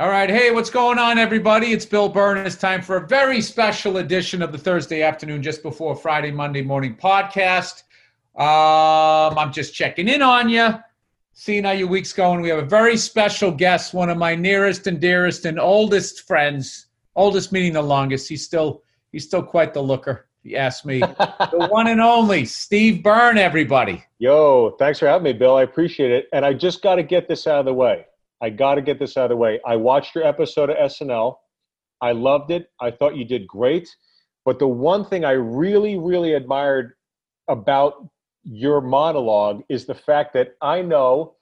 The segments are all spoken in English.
All right. Hey, what's going on, everybody? It's Bill Burr. It's time for a very special edition of the Thursday afternoon, just before Friday, Monday morning podcast. Um, I'm just checking in on you, seeing how your week's going. We have a very special guest, one of my nearest and dearest and oldest friends. Oldest meaning the longest. He's still he's still quite the looker. If you ask me, the one and only Steve Byrne. Everybody. Yo, thanks for having me, Bill. I appreciate it. And I just got to get this out of the way. I got to get this out of the way. I watched your episode of SNL. I loved it. I thought you did great. But the one thing I really, really admired about your monologue is the fact that I know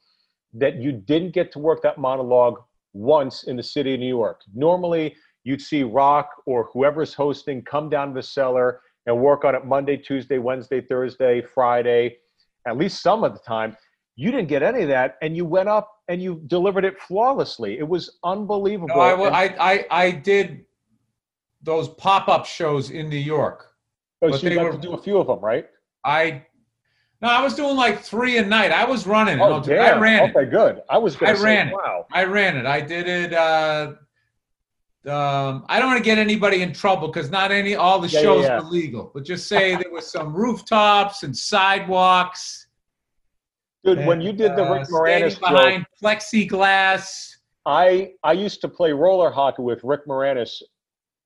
that you didn't get to work that monologue once in the city of New York. Normally, you'd see Rock or whoever's hosting come down to the cellar and work on it Monday, Tuesday, Wednesday, Thursday, Friday, at least some of the time. You didn't get any of that, and you went up and you delivered it flawlessly. It was unbelievable. No, I, I, I, I did those pop up shows in New York. oh, but so you they got were- to do a few of them, right? I no, I was doing like three a night. I was running. Oh, damn. I ran it. Okay, good. I was I say, ran it. wow. I ran it. I did it. Uh, um, I don't want to get anybody in trouble because not any all the Yeah, yeah, shows yeah. were legal. But just say there was some rooftops and sidewalks. Dude, when you did the uh, Rick Moranis standing joke, behind plexiglass. I I used to play roller hockey with Rick Moranis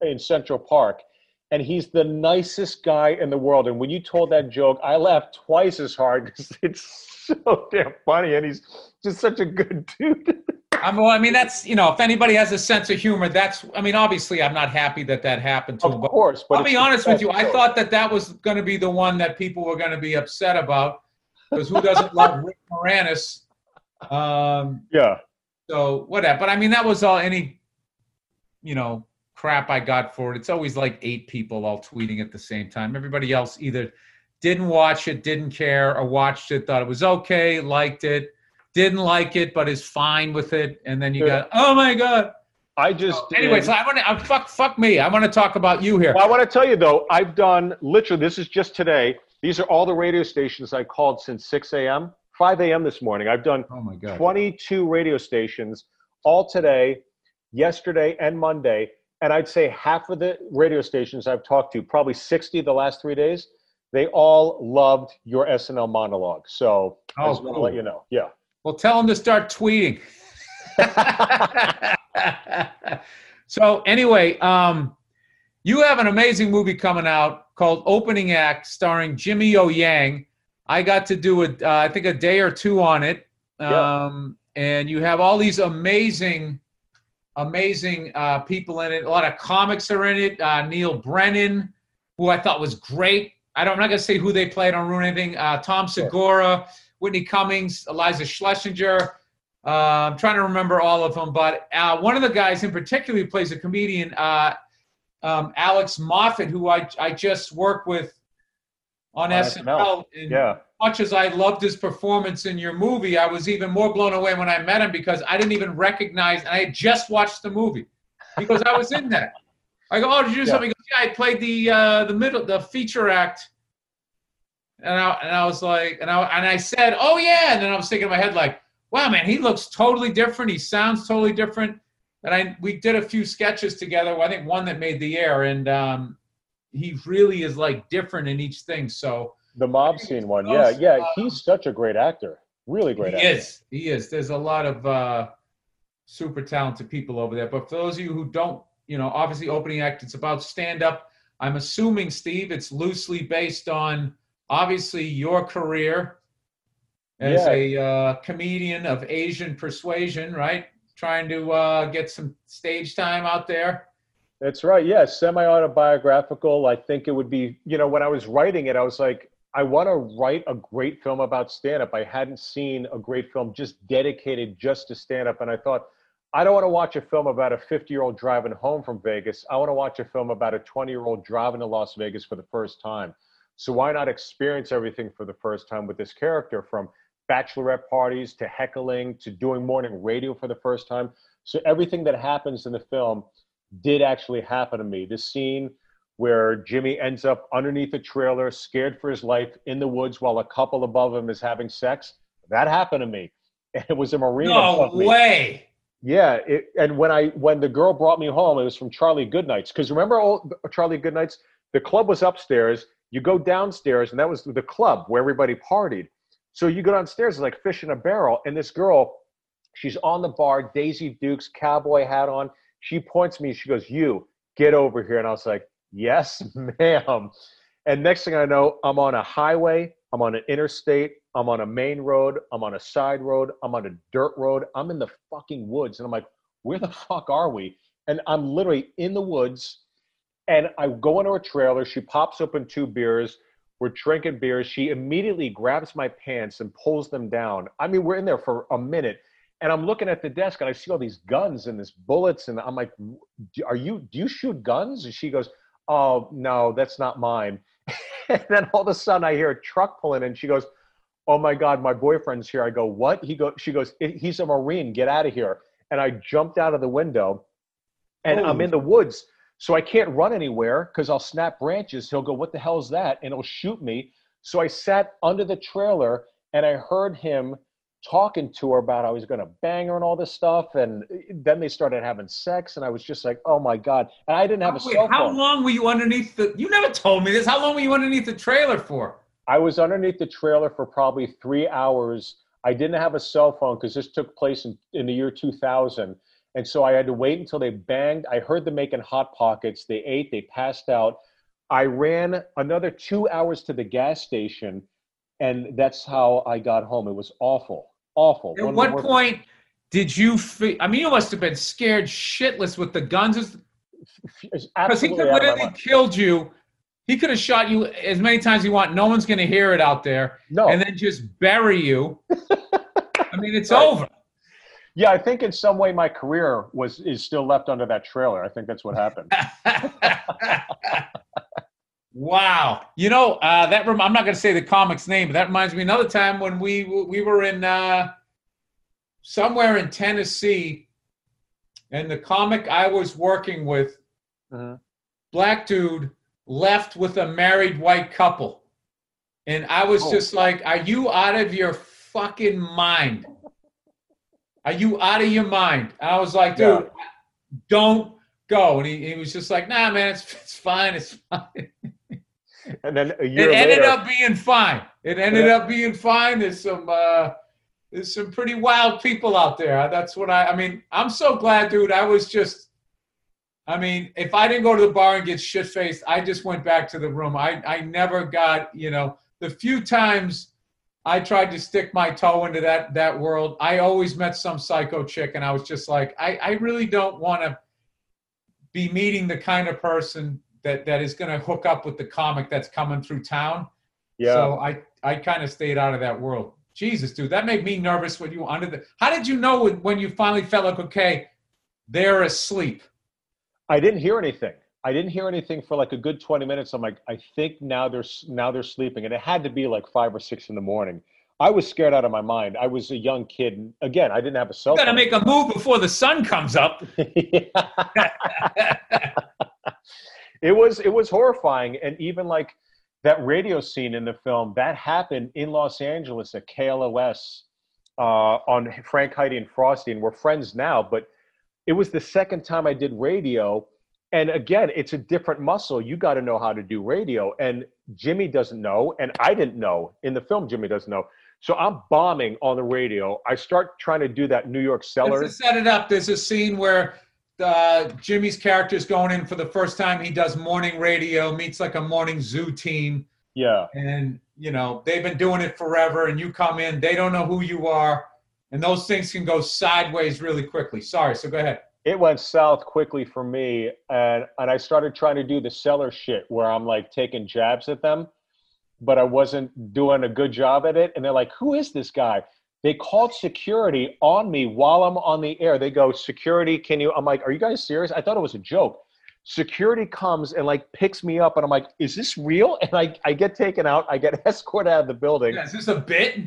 in Central Park, and he's the nicest guy in the world. And when you told that joke, I laughed twice as hard because it's so damn funny, and he's just such a good dude. I mean, well, I mean, that's you know, if anybody has a sense of humor, that's. I mean, obviously, I'm not happy that that happened to him. of course, but I'll be honest with you. I thought that that was going to be the one that people were going to be upset about because who doesn't love Rick Moranis? Um, Yeah, so whatever. But I mean, that was all any, you know, crap I got for it. It's always like eight people all tweeting at the same time. Everybody else either didn't watch it, didn't care, or watched it, thought it was okay, liked it, didn't like it, but is fine with it. And then you Yeah. got, oh my god. I just. did- Anyway, so I want to uh, fuck fuck me. I want to talk about you here. Well, I want to tell you though, I've done literally. This is just today. These are all the radio stations I called since 6 a.m., 5 a.m. this morning. I've done Oh my god. 22 radio stations all today, yesterday, and Monday. And I'd say half of the radio stations I've talked to, probably 60 the last three days, they all loved your SNL monologue. So I Oh, just want to cool. let you know. Yeah. Well, tell them to start tweeting. so anyway, um, you have an amazing movie coming out called Opening Act, starring Jimmy O Yang. I got to do a, uh, I think a day or two on it, Yeah. um, and you have all these amazing, amazing uh, people in it. A lot of comics are in it. Uh, Neal Brennan, who I thought was great. I don't, I'm not gonna say who they played. on ruin anything. Uh, Tom Segura. Whitney Cummings, Eliza Schlesinger. Uh, I'm trying to remember all of them, but uh, one of the guys in particular who plays a comedian, uh, um, Alex Moffat, who I, I just worked with on, On SNL. SNL. And Yeah. much as I loved his performance in your movie, I was even more blown away when I met him because I didn't even recognize, and I had just watched the movie because I was in that. I go, oh, did you do Yeah. something? He goes, yeah, I played the uh, the middle, the feature act. And I, and I was like, and I, and I said, oh yeah. And then I was thinking in my head, like, wow, man, he looks totally different. He sounds totally different. And I, we did a few sketches together. I think one that made the air, and um, he really is like different in each thing. So The mob scene one. Yeah. Yeah. He's such a great actor. Really great he actor. is, he is. There's a lot of uh, super talented people over there. But for those of you who don't, you know, obviously opening act, it's about stand up. I'm assuming, Steve, it's loosely based on obviously your career as Yeah. a uh, comedian of Asian persuasion, right? Trying to uh, get some stage time out there. That's right. Yeah, semi autobiographical. I think it would be, you know, when I was writing it, I was like, I want to write a great film about stand up. I hadn't seen a great film just dedicated just to stand up. And I thought, I don't want to watch a film about a 50 year old driving home from Vegas. I want to watch a film about a 20 year old driving to Las Vegas for the first time. So why not experience everything for the first time with this character from bachelorette parties to heckling to doing morning radio for the first time? So everything that happens in the film did actually happen to me. This scene where Jimmy ends up underneath a trailer, scared for his life in the woods while a couple above him is having sex, that happened to me. And it was a marina No way. Yeah, it, and when I when the girl brought me home, it was from Charlie Goodnight's. Because remember, old Charlie Goodnight's, the club was upstairs. You go downstairs, and that was the club where everybody partied. So you go downstairs, it's like fish in a barrel. And this girl, she's on the bar, Daisy Dukes, cowboy hat on. She points me. She goes, "You get over here." And I was like, "Yes, ma'am." And next thing I know, I'm on a highway. I'm on an interstate. I'm on a main road. I'm on a side road. I'm on a dirt road. I'm in the fucking woods. And I'm like, where the fuck are we? And I'm literally in the woods. And I go into her trailer. She pops open two beers. We're drinking beers. She immediately grabs my pants and pulls them down. I mean, we're in there for a minute. And I'm looking at the desk and I see all these guns and these bullets. And I'm like, are you, do you shoot guns? And she goes, oh, no, that's not mine. and then all of a sudden I hear a truck pulling and She goes, oh my god my boyfriend's here i go what he go she goes he's a marine get out of here and i jumped out of the window and oh. i'm in the woods so i can't run anywhere because i'll snap branches he'll go what the hell is that and he'll shoot me so i sat under the trailer and i heard him talking to her about I was going to bang her and all this stuff. And uh, then they started having sex, and I was just like, oh my god! And I didn't have a Wait, cell phone. How long were you underneath the? You never told me this. How long were you underneath the trailer for? I was underneath the trailer for probably three hours. I didn't have a cell phone because this took place in, in the year 2000. And so I had to wait until they banged. I heard them making Hot Pockets. They ate, they passed out. I ran another two hours to the gas station, and that's how I got home. It was awful, awful. At what point did you feel? I mean, you must have been scared shitless with the guns. Because he could have literally killed you he could have shot you as many times as you want. No one's going to hear it out there. No. And then just bury you. I mean, it's right. over. Yeah, I think in some way my career was is still left under that trailer. I think that's what happened. wow, you know uh, that. Rem- I'm not going to say the comic's name, but that reminds me another time when we we were in uh, somewhere in Tennessee, and the comic I was working with, uh-huh. black dude left with a married white couple. And I was oh. just like, Are you out of your fucking mind? Are you out of your mind? I was like, Dude, yeah. don't go. And he, he was just like, Nah, man, it's, it's fine. It's fine. And then a year it ended up being fine. It ended yeah. up being fine. There's some uh, there's some pretty wild people out there. That's what I I mean, I'm so glad, dude. I was just I mean, if I didn't go to the bar and get shit faced, I just went back to the room. I, I never got, you know, the few times I tried to stick my toe into that that world, I always met some psycho chick, and I was just like, I, I really don't want to be meeting the kind of person that that is going to hook up with the comic that's coming through town. Yeah. So I I kind of stayed out of that world. Jesus, dude, that made me nervous when you under the. How did you know when, when you finally felt like okay, they're asleep? I didn't hear anything. I didn't hear anything for like a good 20 minutes. I'm like, I think now they're now they're sleeping, and it had to be like five or six in the morning. I was scared out of my mind. I was a young kid. Again, I didn't have a cell. You got to make a move before the sun comes up. it was it was horrifying, and even like that radio scene in the film that happened in Los Angeles at KLOS uh, on Frank Heidi and Frosty, and we're friends now, but it was the second time I did radio. And again, it's a different muscle. You got to know how to do radio. And Jimmy doesn't know, and I didn't know in the film. Jimmy doesn't know. So I'm bombing on the radio. I start trying to do that New York cellar. To set it up, there's a scene where uh, Jimmy's character is going in for the first time. He does morning radio, meets like a morning zoo team. Yeah. And, you know, they've been doing it forever, and you come in, they don't know who you are and those things can go sideways really quickly. Sorry, so go ahead. It went south quickly for me, and and I started trying to do the Cellar shit where I'm like taking jabs at them, but I wasn't doing a good job at it. And they're like, "Who is this guy?" They called security on me while I'm on the air. They go, "Security, can you?" I'm like, "Are you guys serious?" I thought it was a joke. Security comes and like picks me up, and I'm like, "Is this real?" And I I get taken out. I get escorted out of the building. Yeah, is this a bit?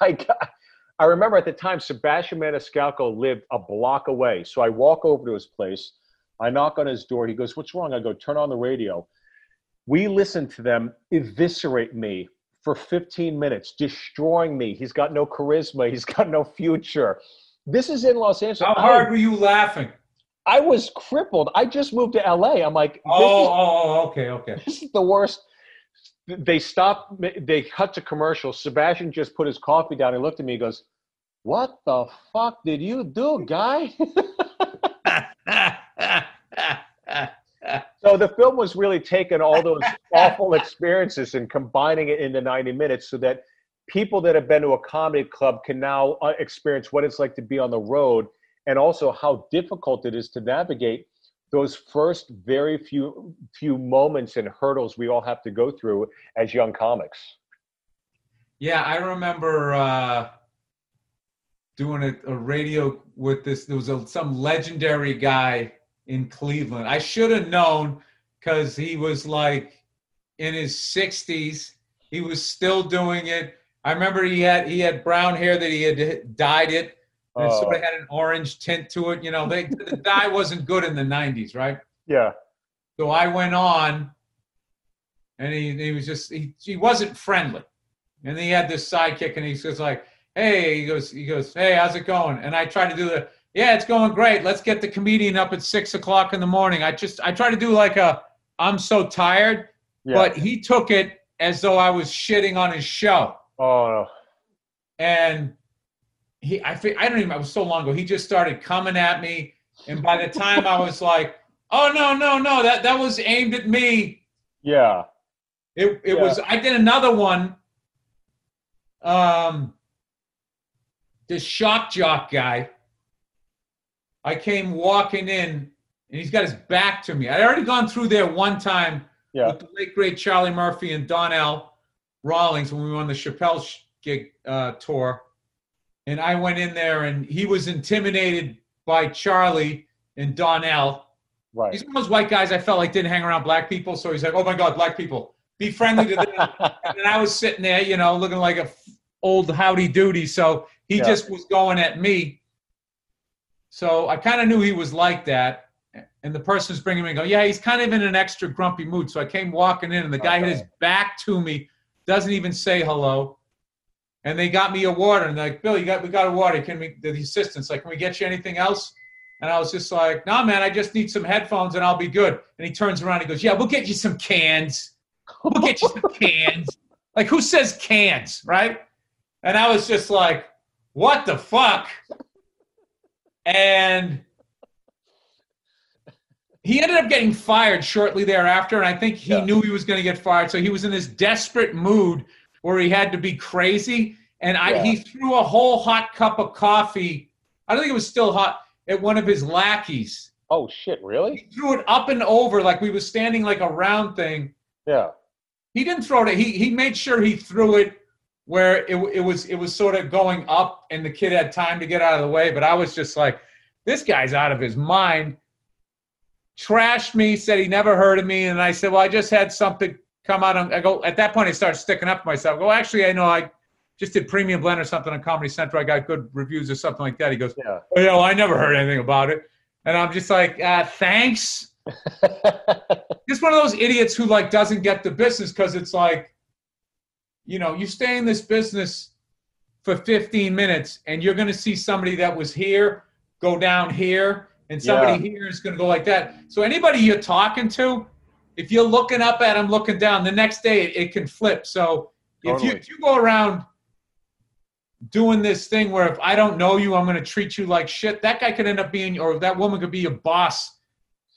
I got I remember at the time, Sebastian Maniscalco lived a block away. So I walk over to his place. I knock on his door. He goes, What's wrong? I go, Turn on the radio. We listen to them eviscerate me for 15 minutes, destroying me. He's got no charisma. He's got no future. This is in Los Angeles. How hard I, were you laughing? I was crippled. I just moved to LA. I'm like, oh, is, oh, oh, okay, okay. This is the worst. They stopped. They cut to commercial. Sebastian just put his coffee down. He looked at me. He goes, "What the fuck did you do, guy?" so the film was really taking all those awful experiences and combining it into 90 minutes so that people that have been to a comedy club can now uh, experience what it's like to be on the road and also how difficult it is to navigate those first very few few moments and hurdles we all have to go through as young comics. Yeah i remember uh doing a, a radio with this there was a, some legendary guy in cleveland. I should have known because he was like in his 60s he was still doing it. I remember he had he had brown hair that he had dyed it. And oh. it sort of had an orange tint to it. You know, they, the dye wasn't good in the '90s, right? Yeah. So I went on, and he, he was just he, he wasn't friendly, and he had this sidekick, and he was like, "Hey," he goes, he goes, "Hey, how's it going?" And I tried to do the, "Yeah, it's going great. Let's get the comedian up at six o'clock in the morning." I just I tried to do like a, "I'm so tired," yeah. but he took it as though I was shitting on his show. Oh. And he, I I don't even, it was so long ago. He just started coming at me. And by the time I was like, oh, no, no, no, that, that was aimed at me. Yeah. It, it yeah. was, I did another one. Um, this shock jock guy. I came walking in and he's got his back to me. I'd already gone through there one time yeah. with the late great Charlie Murphy and Donnell. Rawlings when we were on the Chappelle gig uh, tour, and I went in there and he was intimidated by Charlie and Donnell. Right. He's one of those white guys I felt like didn't hang around black people, so he's like, "Oh my God, black people, be friendly to them." and I was sitting there, you know, looking like a old howdy doody. So he yeah. just was going at me. So I kind of knew he was like that. And the person was bringing me, go, yeah, he's kind of in an extra grumpy mood. So I came walking in, and the guy okay. had his back to me doesn't even say hello. And they got me a water, and they're like, Bill, you got we got a water. Can we? The assistant's like, can we get you anything else? And I was just like, nah, man, I just need some headphones and I'll be good. And he turns around and he goes, yeah, we'll get you some cans. We'll get you some cans. Like, who says cans, right? And I was just like, what the fuck? And he ended up getting fired shortly thereafter, and I think he yeah. knew he was going to get fired. So he was in this desperate mood where he had to be crazy, and I, yeah. he threw a whole hot cup of coffee. I don't think it was still hot at one of his lackeys. Oh shit! Really? He threw it up and over like we was standing like a round thing. Yeah. He didn't throw it. He he made sure he threw it where it it was it was sort of going up, and the kid had time to get out of the way. But I was just like, this guy's out of his mind trashed me, said he never heard of me, and I said, well, I just had something come out. On, I go at that point, I started sticking up for myself. I go, actually, I know I just did Premium Blend or something on Comedy Central. I got good reviews or something like that. He goes, yeah, oh, yeah well, I never heard anything about it, and I'm just like, uh, thanks. just one of those idiots who like doesn't get the business because it's like, you know, you stay in this business for 15 minutes and you're going to see somebody that was here go down here and somebody yeah. here is going to go like that. So anybody you're talking to, if you're looking up at them, looking down, the next day it, it can flip. So if you if you go around doing this thing where if I don't know you, I'm going to treat you like shit, that guy could end up being, or that woman could be your boss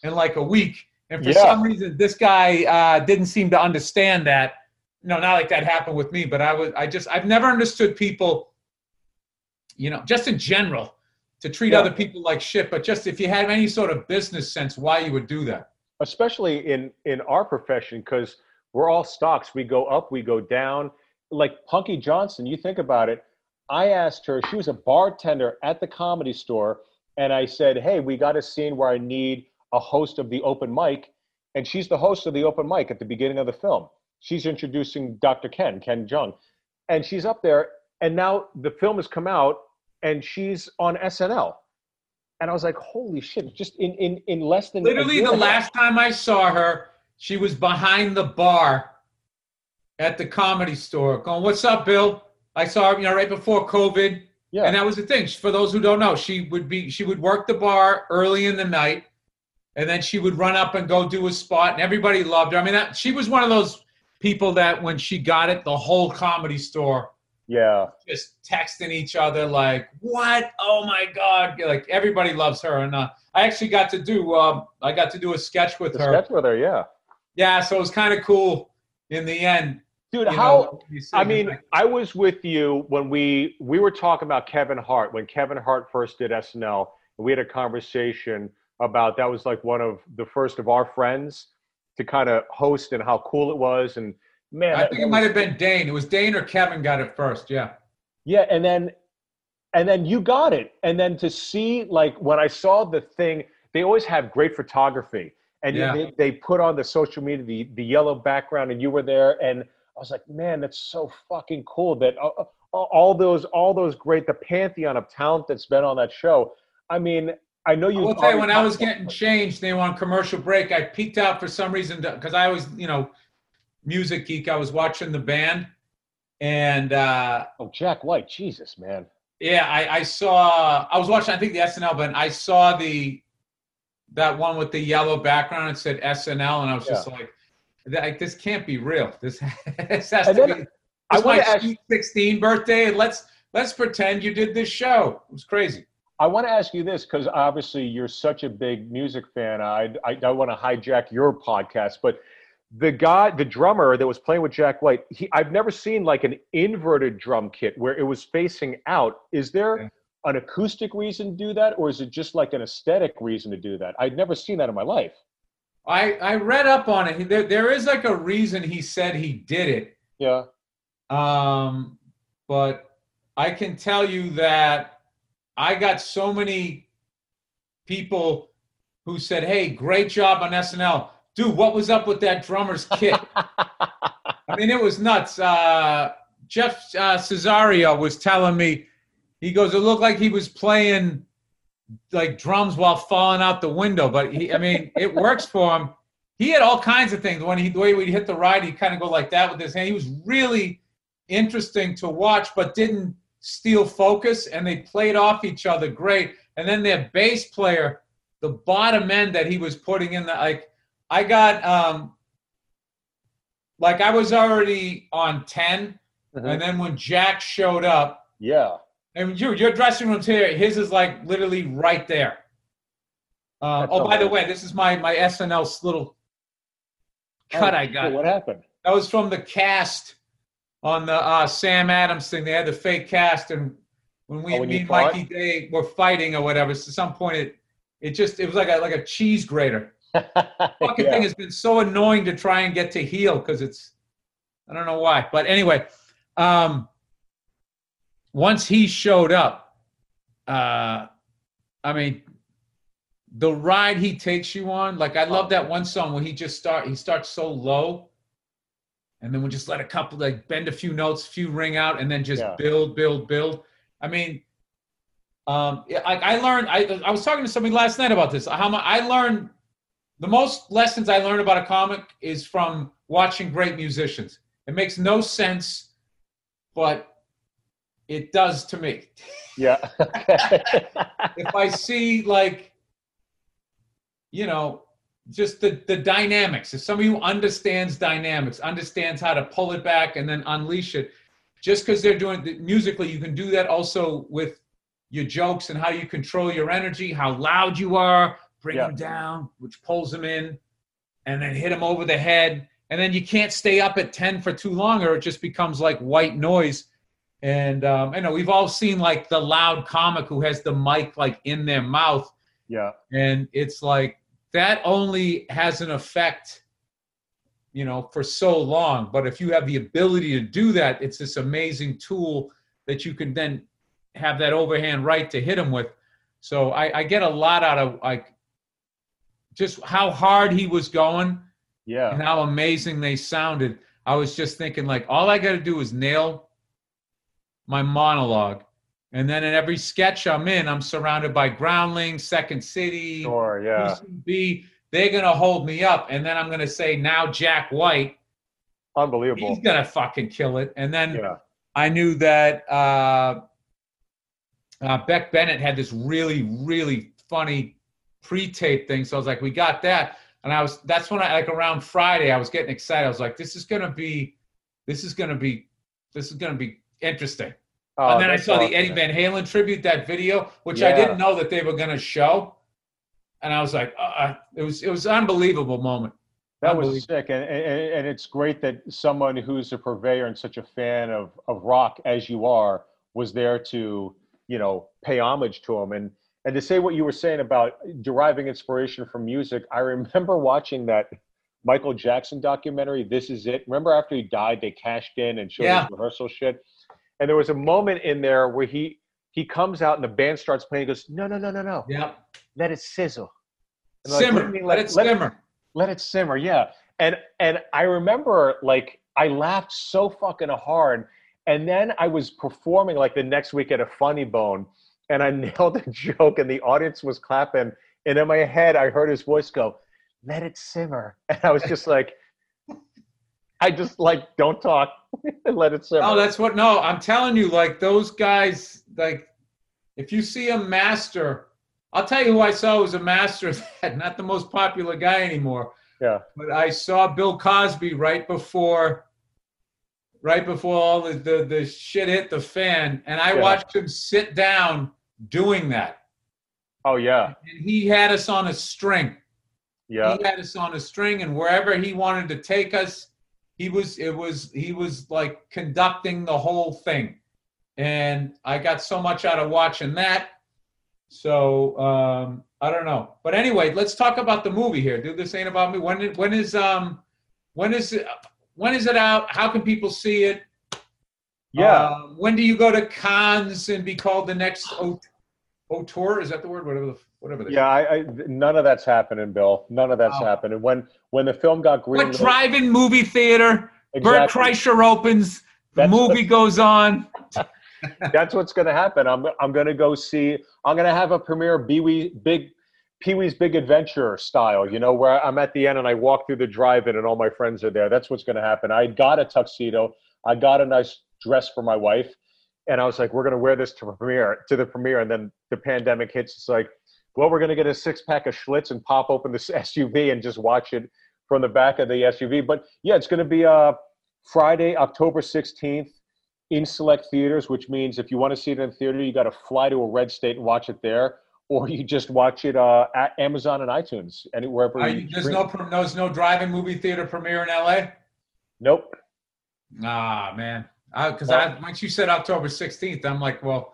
in like a week. And for yeah. some reason, this guy uh, didn't seem to understand that. No, not like that happened with me, but I was, I just, I've never understood people, you know, just in general to treat yeah. other people like shit, but just if you have any sort of business sense, why you would do that. Especially in in our profession, because we're all stocks. We go up, we go down. Like Punky Johnson, you think about it. I asked her, she was a bartender at the comedy store, and I said, Hey, we got a scene where I need a host of the open mic. And she's the host of the open mic at the beginning of the film. She's introducing Dr. Ken, Ken Jeong And she's up there, and now the film has come out, and she's on SNL. And I was like, holy shit, just in, in, in less than literally the last time I saw her, she was behind the bar at the comedy store going, What's up, Bill? I saw her, you know, right before COVID. Yeah. And that was the thing. For those who don't know, she would be she would work the bar early in the night, and then she would run up and go do a spot, and everybody loved her. I mean, that, she was one of those people that when she got it, the whole comedy store yeah. just texting each other like, "What? Oh my god!" Like everybody loves her, and uh, I actually got to do uh, I got to do a sketch with The her. sketch with her, yeah. Yeah, so it was kind of cool in the end. Dude, you how know, I mean, like, I was with you when we we were talking about Kevin Hart when Kevin Hart first did SNL, and we had a conversation about that was like one of the first of our friends to kind of host and how cool it was. And man, I think it might have been Dane. It was Dane or Kevin got it first. Yeah. Yeah, and then and then you got it. And then to see like when I saw the thing, they always have great photography. And Yeah. they, they put on the social media the, the yellow background and you were there and I was like, man, that's so fucking cool that uh, all those all those great the pantheon of talent that's been on that show. I mean, I know you will tell you, when I was getting changed, they were on commercial break. I peeked out for some reason because I was, you know, music geek. I was watching the band, and uh, Oh, Jack White, Jesus, man. yeah, I, I saw. I was watching. I think the SNL, but I saw the that one with the yellow background. It said SNL, and I was just like, like this can't be real. This, this has And to be. I wanna my ask- 16 birthday, and let's let's pretend you did this show. It was crazy. I want to ask you this because obviously you're such a big music fan. I, I don't want to hijack your podcast, but the guy, the drummer that was playing with Jack White, he, I've never seen like an inverted drum kit where it was facing out. Is there Yeah. an acoustic reason to do that, or is it just like an aesthetic reason to do that? I'd never seen that in my life. I I read up on it. There there is like a reason he said he did it. Yeah. Um, but I can tell you that I got so many people who said, "Hey, great job on SNL, dude. What was up with that drummer's kit?" I mean, it was nuts. Uh, Jeff uh, Cesario was telling me, he goes, "It looked like he was playing like drums while falling out the window." But he, I mean, it works for him. He had all kinds of things. When he the way he hit the ride, he kind of go like that with his hand. He was really interesting to watch, but didn't steal focus. And they played off each other great. And then their bass player, the bottom end that he was putting in the like, I got um like I was already on 10 Mhm. and then when Jack showed up, Yeah. and your your dressing room's here, his is like literally right there. Uh, oh, by the way, this is my my SNL little cut Oh, I got. What happened? That was from the cast on the uh, Sam Adams thing. They had the fake cast, and when we Oh, when me and? Mikey Day were fighting or whatever, so at some point it it just it was like a like a cheese grater. Fucking Yeah. thing has been so annoying to try and get to heal because it's I don't know why. But anyway, um once he showed up, uh I mean the ride he takes you on, like I love that one song where he just start he starts so low and then we just let a couple like bend a few notes, few ring out, and then just Yeah. build, build, build. I mean, um, I, I learned. I I was talking to somebody last night about this. How mu- I learned the most lessons I learn about a comic is from watching great musicians. It makes no sense, but it does to me. yeah. If I see like, you know, just the the dynamics. If somebody who understands dynamics, understands how to pull it back and then unleash it, just because they're doing it musically, you can do that also with your jokes and how you control your energy, how loud you are, bring Yeah. them down, which pulls them in, and then hit them over the head. And then you can't stay up at 10 for too long or it just becomes like white noise. And um, I know we've all seen like the loud comic who has the mic like in their mouth. yeah. And it's like that only has an effect, you know, for so long. But if you have the ability to do that, it's this amazing tool that you can then have that overhand right to hit him with. So I, I get a lot out of like just how hard he was going Yeah. and how amazing they sounded. I was just thinking, like, all I got to do is nail my monologue. And then in every sketch I'm in, I'm surrounded by Groundlings, Second City, Sure. Yeah. UCB. They're going to hold me up. And then I'm going to say, now Jack White, Unbelievable. he's going to fucking kill it. And then Yeah. I knew that uh, uh, Beck Bennett had this really, really funny pre-tape thing. So I was like, we got that. And I was, that's when I, like around Friday, I was getting excited. I was like, this is going to be, this is going to be, this is going to be interesting. Oh, and then I saw the. Eddie Van Halen tribute, that video, which I didn't know that they were going to show. And I was like, uh, it was, it was an unbelievable moment. That was sick, and, and and it's great that someone who's a purveyor and such a fan of of rock as you are was there to you know pay homage to him and and to say what you were saying about deriving inspiration from music. I remember watching that Michael Jackson documentary. This is it. Remember after he died, they cashed in and showed Yeah. his rehearsal shit, and there was a moment in there where he he comes out and the band starts playing. He goes, no, no, no, no, no, Yeah. let it sizzle. And like, what do Simmer. you mean, Let it simmer. let it simmer yeah and and i remember like i laughed so fucking hard and then i was performing like the next week at a funny bone and i nailed a joke and the audience was clapping and in my head i heard his voice go let it simmer and i was just like i just like don't talk let it simmer Oh, that's what. No, I'm telling you, like those guys, like if you see a master, I'll tell you who I saw was a master. That not the most popular guy anymore, yeah but I saw Bill Cosby right before, right before all the the, the shit hit the fan, and I Yeah. watched him sit down doing that, oh yeah and he had us on a string. yeah He had us on a string, and wherever he wanted to take us, he was. It was. He was like conducting the whole thing, and I got so much out of watching that. So um, I don't know, but anyway, let's talk about the movie here. Dude, this ain't about me. When when is um when is it when is it out? How can people see it? yeah Um, when do you go to cons and be called the next Oh, auteur? Is that the word? Whatever the whatever. The yeah I, I none of that's happening bill none of that's Oh. happening when when the film got green What drive-in movie theater? Bert Exactly. Kreischer opens. The That's- movie goes on. That's what's going to happen. I'm I'm going to go see. I'm going to have a premiere Pee Wee Big Pee Wee's Big Adventure style. You know, where I'm at the end and I walk through the drive-in and all my friends are there. That's what's going to happen. I got a tuxedo. I got a nice dress for my wife, and I was like, we're going to wear this to premiere to the premiere. And then the pandemic hits. It's like, well, we're going to get a six pack of Schlitz and pop open this SUV and just watch it from the back of the SUV. But yeah, it's going to be uh, Friday, October 16th in select theaters, which means if you want to see it in theater, you got to fly to a red state and watch it there, or you just watch it uh, at Amazon and iTunes, anywhere. You, there's no no there's no drive-in movie theater premiere in LA. Nope. Ah man, because I, once you said October 16th, I'm like, well,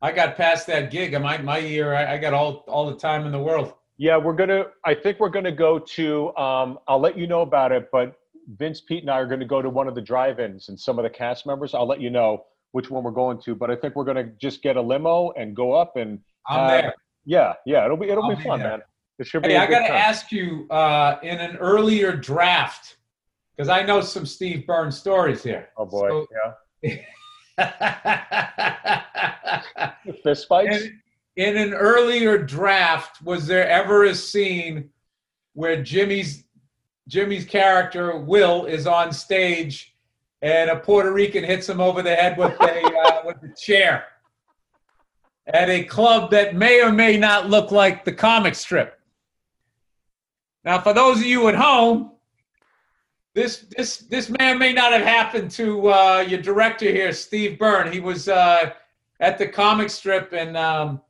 I got past that gig. My my year, I, I got all all the time in the world. Yeah, we're gonna. I think we're gonna go to. Um, I'll let you know about it, but Vince, Pete, and I are gonna go to one of the drive-ins, and some of the cast members. I'll let you know which one we're going to. But I think we're gonna just get a limo and go up and. I'm Uh, there. Yeah, yeah, it'll be it'll I'll be be fun, man. It should be. Hey, I good got to time. ask you uh, in an earlier draft because I know some Steve Byrne's stories here. Oh boy, So- yeah. in, Fist fights. in an earlier draft, was there ever a scene where Jimmy's Jimmy's character Will is on stage and a Puerto Rican hits him over the head with a uh, with a chair at a club that may or may not look like the comic strip? Now, for those of you at home, this this this man may not have happened to uh, your director here, Steve Byrne. He was uh, at the comic strip and um,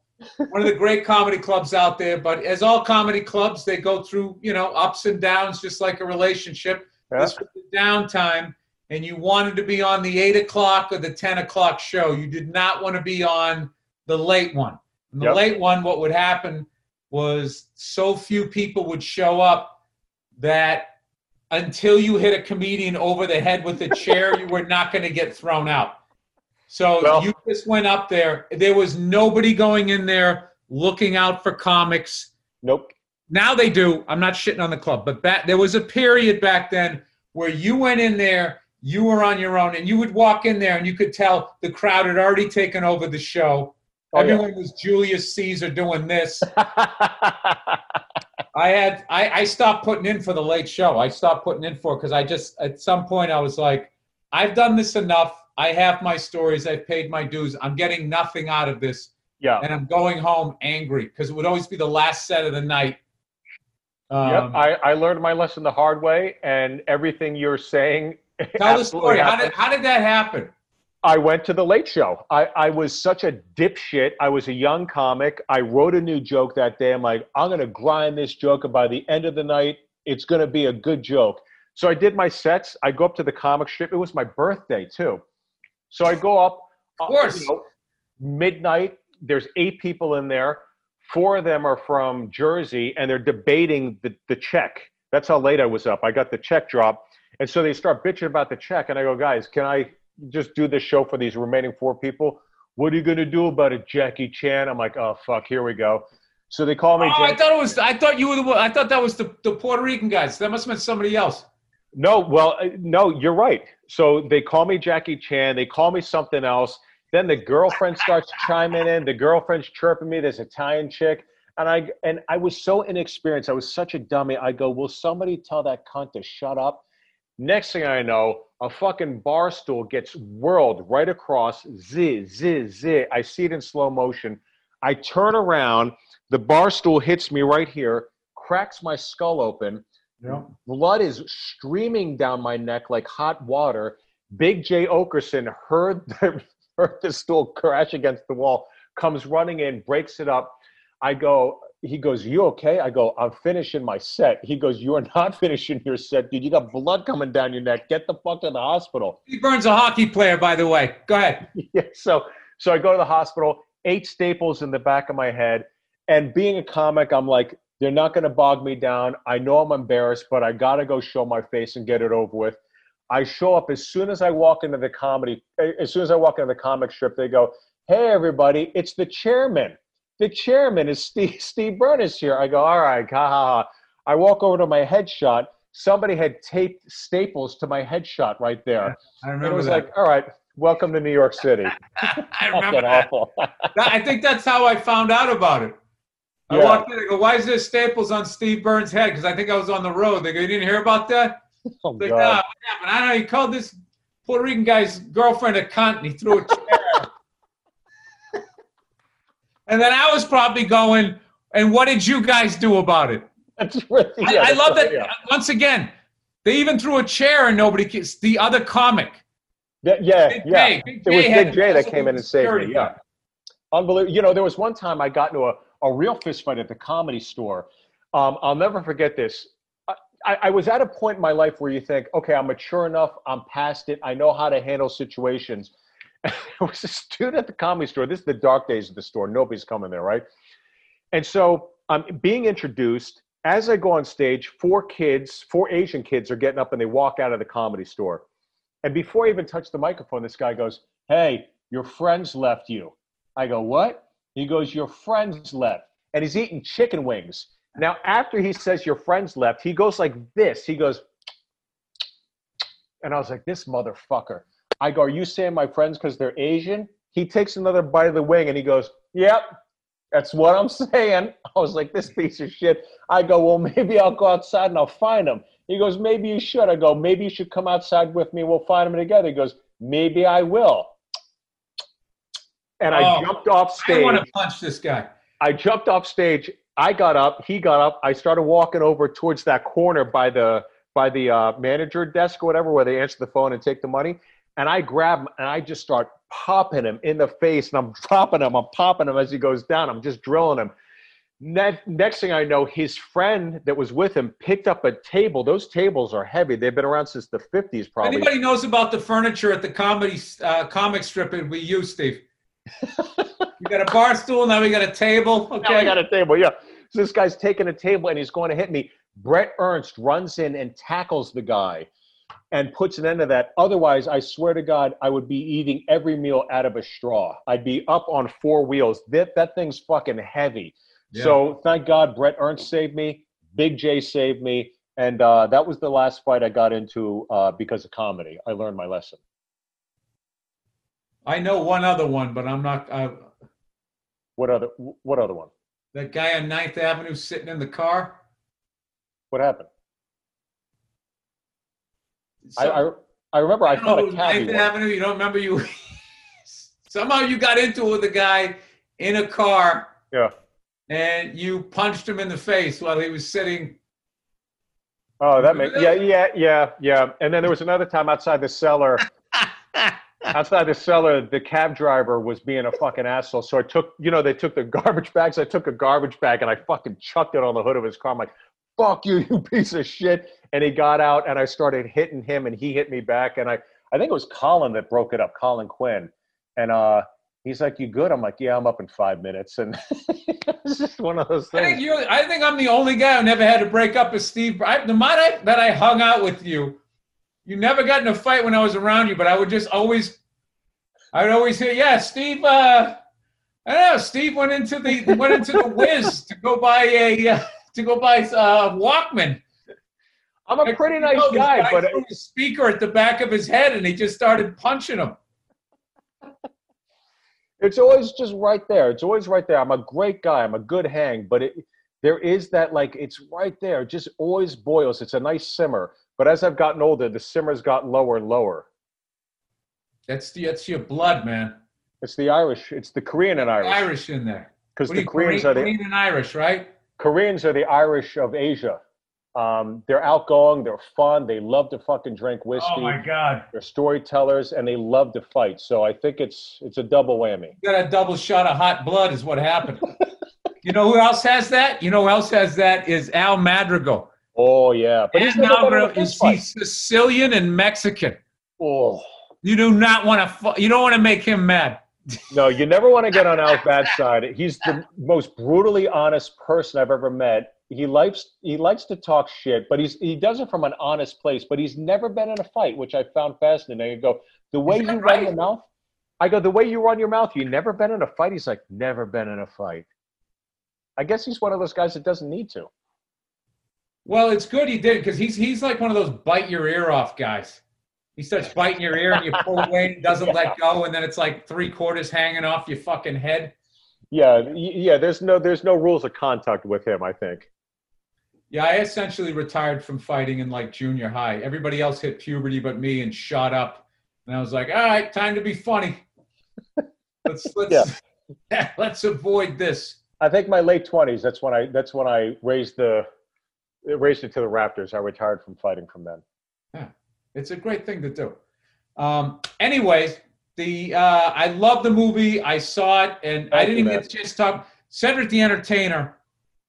one of the great comedy clubs out there. But as all comedy clubs, they go through you know ups and downs, just like a relationship. Yeah. This was the downtime, and you wanted to be on the eight o'clock or the ten o'clock show. You did not want to be on the late one. And the Yep. late one, what would happen was so few people would show up that until you hit a comedian over the head with a chair, you were not going to get thrown out. So Well- you just went up there. There was nobody going in there looking out for comics. Nope. Now they do. I'm not shitting on the club, but back there was a period back then where you went in there, you were on your own, and you would walk in there and you could tell the crowd had already taken over the show. Oh, yeah. Everyone was Julius Caesar doing this. I had I, I stopped putting in for the late show. I stopped putting in for because I just at some point I was like, I've done this enough. I have my stories. I've paid my dues. I'm getting nothing out of this. Yeah. and I'm going home angry because it would always be the last set of the night. Um, yep. I, I learned my lesson the hard way, and everything you're saying. tell the story. How did how did that happen? I went to the late show. I, I was such a dipshit. I was a young comic. I wrote a new joke that day. I'm like, I'm going to grind this joke, and by the end of the night, it's going to be a good joke. So I did my sets. I go up to the comic strip. It was my birthday, too. So I go up. Of uh, course. you know, midnight. There's eight people in there. Four of them are from Jersey, and they're debating the, the check. That's how late I was up. I got the check drop. And so they start bitching about the check. And I go, guys, can I just do this show for these remaining four people? What are you going to do about it, Jackie Chan? I'm like, oh, fuck, here we go. So they call me. Oh, I thought it was. I thought you were the. one- I thought that was the, the Puerto Rican guys. That must have been somebody else. No, well, uh, no, you're right. So they call me Jackie Chan. They call me something else. Then the girlfriend starts chiming in. The girlfriend's chirping me. This Italian chick, and I and I was so inexperienced. I was such a dummy. I go, will somebody tell that cunt to shut up? Next thing I know, a fucking bar stool gets whirled right across. Z z z. I see it in slow motion. I turn around. The bar stool hits me right here, cracks my skull open. Yeah. Blood is streaming down my neck like hot water. Big Jay Oakerson heard the, heard the stool crash against the wall, comes running in, breaks it up. I go, he goes, You okay? I go, I'm finishing my set. He goes, You are not finishing your set, dude. You got blood coming down your neck. Get the fuck to the hospital. He Burns, a hockey player, by the way. Go ahead. yeah, so so I go to the hospital, eight staples in the back of my head, and being a comic, I'm like, they're not going to bog me down. I know I'm embarrassed, but I got to go show my face and get it over with. I show up as soon as I walk into the comedy, eh, as soon as I walk into the comic strip, they go, "Hey, everybody, it's the chairman. The chairman is Steve. Steve Byrne's here." I go, "All right, ha ha ha." I walk over to my headshot. Somebody had taped staples to my headshot right there. I remember. And it was that. like, "All right, welcome to New York City." I remember Fucking that. awful. I think that's how I found out about it. I Yeah. walked in. I go, "Why is there staples on Steve Byrne's head?" Because I think I was on the road. They go, "You didn't hear about that?" oh, Like, God. nah, what happened? I don't know. He called this Puerto Rican guy's girlfriend a cunt, and he threw a chair. And then I was probably going, "And what did you guys do about it?" That's really, I, yeah, I that's love right, that. Yeah. Once again, they even threw a chair, and nobody. Kiss, the other comic, Yeah, yeah, Big yeah. Jay. Big It was Big Jay that came in and saved me. Yeah. Unbelievable. You know, there was one time I got into a, a real fist fight at the comedy store. Um, I'll never forget this. I, I, I was at a point in my life where you think, okay, I'm mature enough, I'm past it, I know how to handle situations. there was a student at the comedy store. This is the dark days of the store. Nobody's coming there, right? And so I'm being introduced. As I go on stage, four kids, four Asian kids are getting up and they walk out of the comedy store. And before I even touch the microphone, this guy goes, Hey, your friends left you. I go, What? He goes, Your friends left. And he's eating chicken wings. Now, after he says your friends left, he goes like this. He goes, and I was like, This motherfucker. I go, Are you saying my friends because they're Asian? He takes another bite of the wing and he goes, Yep, that's what I'm saying. I was like, This piece of shit. I go, Well, maybe I'll go outside and I'll find him. He goes, Maybe you should. I go, Maybe you should come outside with me. We'll find him together. He goes, Maybe I will. And I Oh, jumped off stage. I want to punch this guy. I jumped off stage. I got up. He got up. I started walking over towards that corner by the by the uh, manager desk or whatever, where they answer the phone and take the money. And I grab him and I just start popping him in the face, and I'm dropping him. I'm popping him as he goes down. I'm just drilling him. Ne- next thing I know, his friend that was with him picked up a table. Those tables are heavy. They've been around since the 50s, probably. Anybody knows about the furniture at the comedy uh, comic strip that we use, Steve? we got a bar stool. Now we got a table. Now Okay. I got a table. Yeah. So this guy's taking a table and he's going to hit me. Brett Ernst runs in and tackles the guy and puts an end to that. Otherwise, I swear to God, I would be eating every meal out of a straw. I'd be up on four wheels. That, that thing's fucking heavy. Yeah. So thank God Brett Ernst saved me. Big Jay saved me. And uh, that was the last fight I got into uh, because of comedy. I learned my lesson. I know one other one, but I'm not. Uh, What other? What other one? that guy on 9th Avenue sitting in the car. What happened? I, So- I I remember I, caught know, a cabbie. Once. Avenue. You don't remember you? Somehow you got into it with a guy in a car Yeah. and you punched him in the face while he was sitting. Oh, that makes yeah, yeah, yeah, yeah. And then there was another time outside the cellar. outside the cellar, the cab driver was being a fucking asshole. So I took, you know, they took the garbage bags. I took a garbage bag and I fucking chucked it on the hood of his car. I'm like, "Fuck you, you piece of shit!" And he got out, and I started hitting him, and he hit me back. And I, I think it was Colin that broke it up, Colin Quinn, and uh, he's like, "You good?" I'm like, "Yeah, I'm up in five minutes." And it's just one of those I think things. I think I'm the only guy who never had to break up with Steve. I, the I, that I hung out with you, you never got in a fight when I was around you, but I would just always, I would always hear, "Yeah, Steve." Uh, I don't know. Steve went into the went into the Wiz to go buy a uh, to go buy uh, Walkman. I'm a pretty nice No, this guy, but threw a speaker at the back of his head, and he just started punching him. It's always just right there. It's always right there. I'm a great guy. I'm a good hang, but it there is that like it's right there. It just always boils. It's a nice simmer. But as I've gotten older, the simmer's got lower and lower. That's the that's your blood, man. It's the Irish. It's the Korean and Irish Irish in there. because the you, Koreans Korean, are the Korean and Irish, right? Koreans are the Irish of Asia. Um, they're outgoing. They're fun. They love to fucking drink whiskey. Oh my God! They're storytellers and they love to fight. So I think it's it's a double whammy. You got a double shot of hot blood, is what happened. you know who else has that? You know who else has that? Is Al Madrigal. Oh yeah, but he's Al never been in a Madrigal is he's Sicilian and Mexican. Oh. You do not want to. You don't want to make him mad. No, you never want to get on Al's bad side. He's the most brutally honest person I've ever met. He likes he likes to talk shit, but he's he does it from an honest place. But he's never been in a fight, which I found fascinating. I go the way you run your mouth. I go the way you run your mouth. You never been in a fight. He's like never been in a fight. I guess he's one of those guys that doesn't need to. Well, it's good he did because he's he's like one of those bite your ear off guys. He starts biting your ear and you pull away and doesn't let go, and then it's like three quarters hanging off your fucking head. Yeah, yeah. There's no there's no rules of contact with him. I think. Yeah, I essentially retired from fighting in like junior high. Everybody else hit puberty but me and shot up. And I was like, all right, time to be funny. Let's let's let's avoid this. I think my late twenties. That's when I. That's when I raised the, raised it to the Raptors. I retired from fighting from them. It's a great thing to do. Um, anyways, the uh, I love the movie. I saw it, and I didn't even get chance to talk. Cedric the Entertainer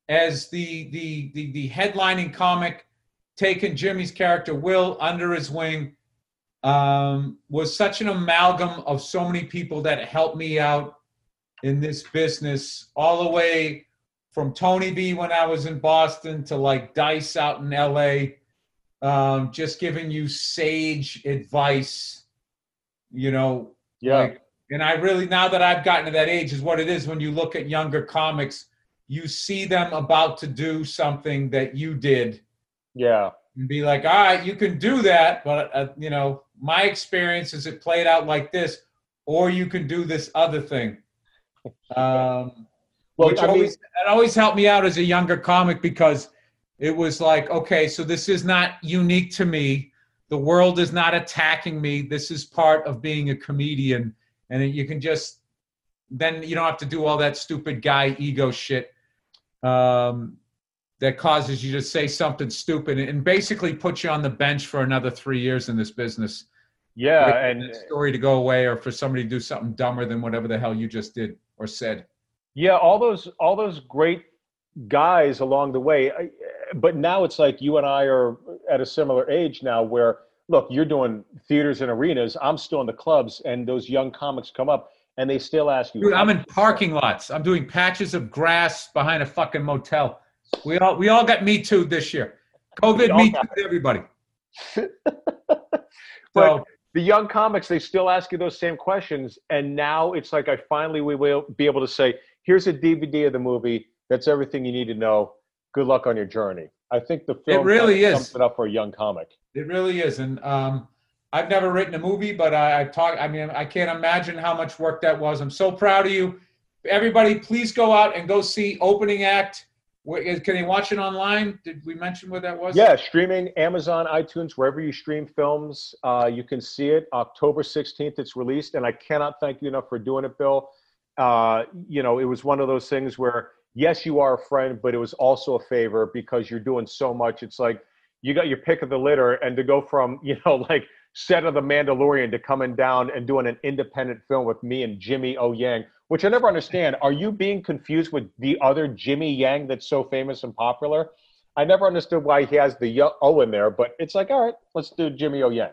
as the the the, the headlining comic, taking Jimmy's character Will under his wing, um, was such an amalgam of so many people that helped me out in this business, all the way from Tony V when I was in Boston to like Dice out in L.A um, just giving you sage advice, you know. Yeah. Like, and I really, now that I've gotten to that age, is what it is when you look at younger comics, you see them about to do something that you did yeah. and be like, all right, you can do that, but, uh, you know, my experience is it played out like this, or you can do this other thing. Um, Well, which I mean- always, it always helped me out as a younger comic because it was like, okay, so this is not unique to me. The world is not attacking me. This is part of being a comedian. And you can just, then you don't have to do all that stupid guy ego shit um, that causes you to say something stupid and basically put you on the bench for another three years in this business. Yeah, and story to go away or for somebody to do something dumber than whatever the hell you just did or said. yeah, all those all those great guys along the way. But now it's like you and I are at a similar age now, where look, you're doing theaters and arenas. I'm still in the clubs, and those young comics come up and they still ask you. Dude, I'm in parking lots. I'm doing patches of grass behind a fucking motel. We all we all got me too this year. COVID me too everybody. But- So the young comics they still ask you those same questions and now it's like i finally we will be able to say here's a dvd of the movie that's everything you need to know good luck on your journey i think the film it really kinda is. sums it up for a young comic it really is, and um, I've never written a movie, but I, I talk. I mean, I can't imagine how much work that was. I'm so proud of you, everybody. Please go out and go see Opening Act. Where, can they watch it online? Did we mention where that was? yeah streaming amazon itunes wherever you stream films uh, you can see it october 16th it's released and i cannot thank you enough for doing it bill uh, you know, it was one of those things where yes, you are a friend, but it was also a favor because you're doing so much. It's like you got your pick of the litter, and to go from you know like set of the Mandalorian to coming down and doing an independent film with me and Jimmy O Yang, which I never understand. Are you being confused with the other Jimmy Yang that's so famous and popular? I never understood why he has the O in there, but it's like, all right, let's do Jimmy O Yang.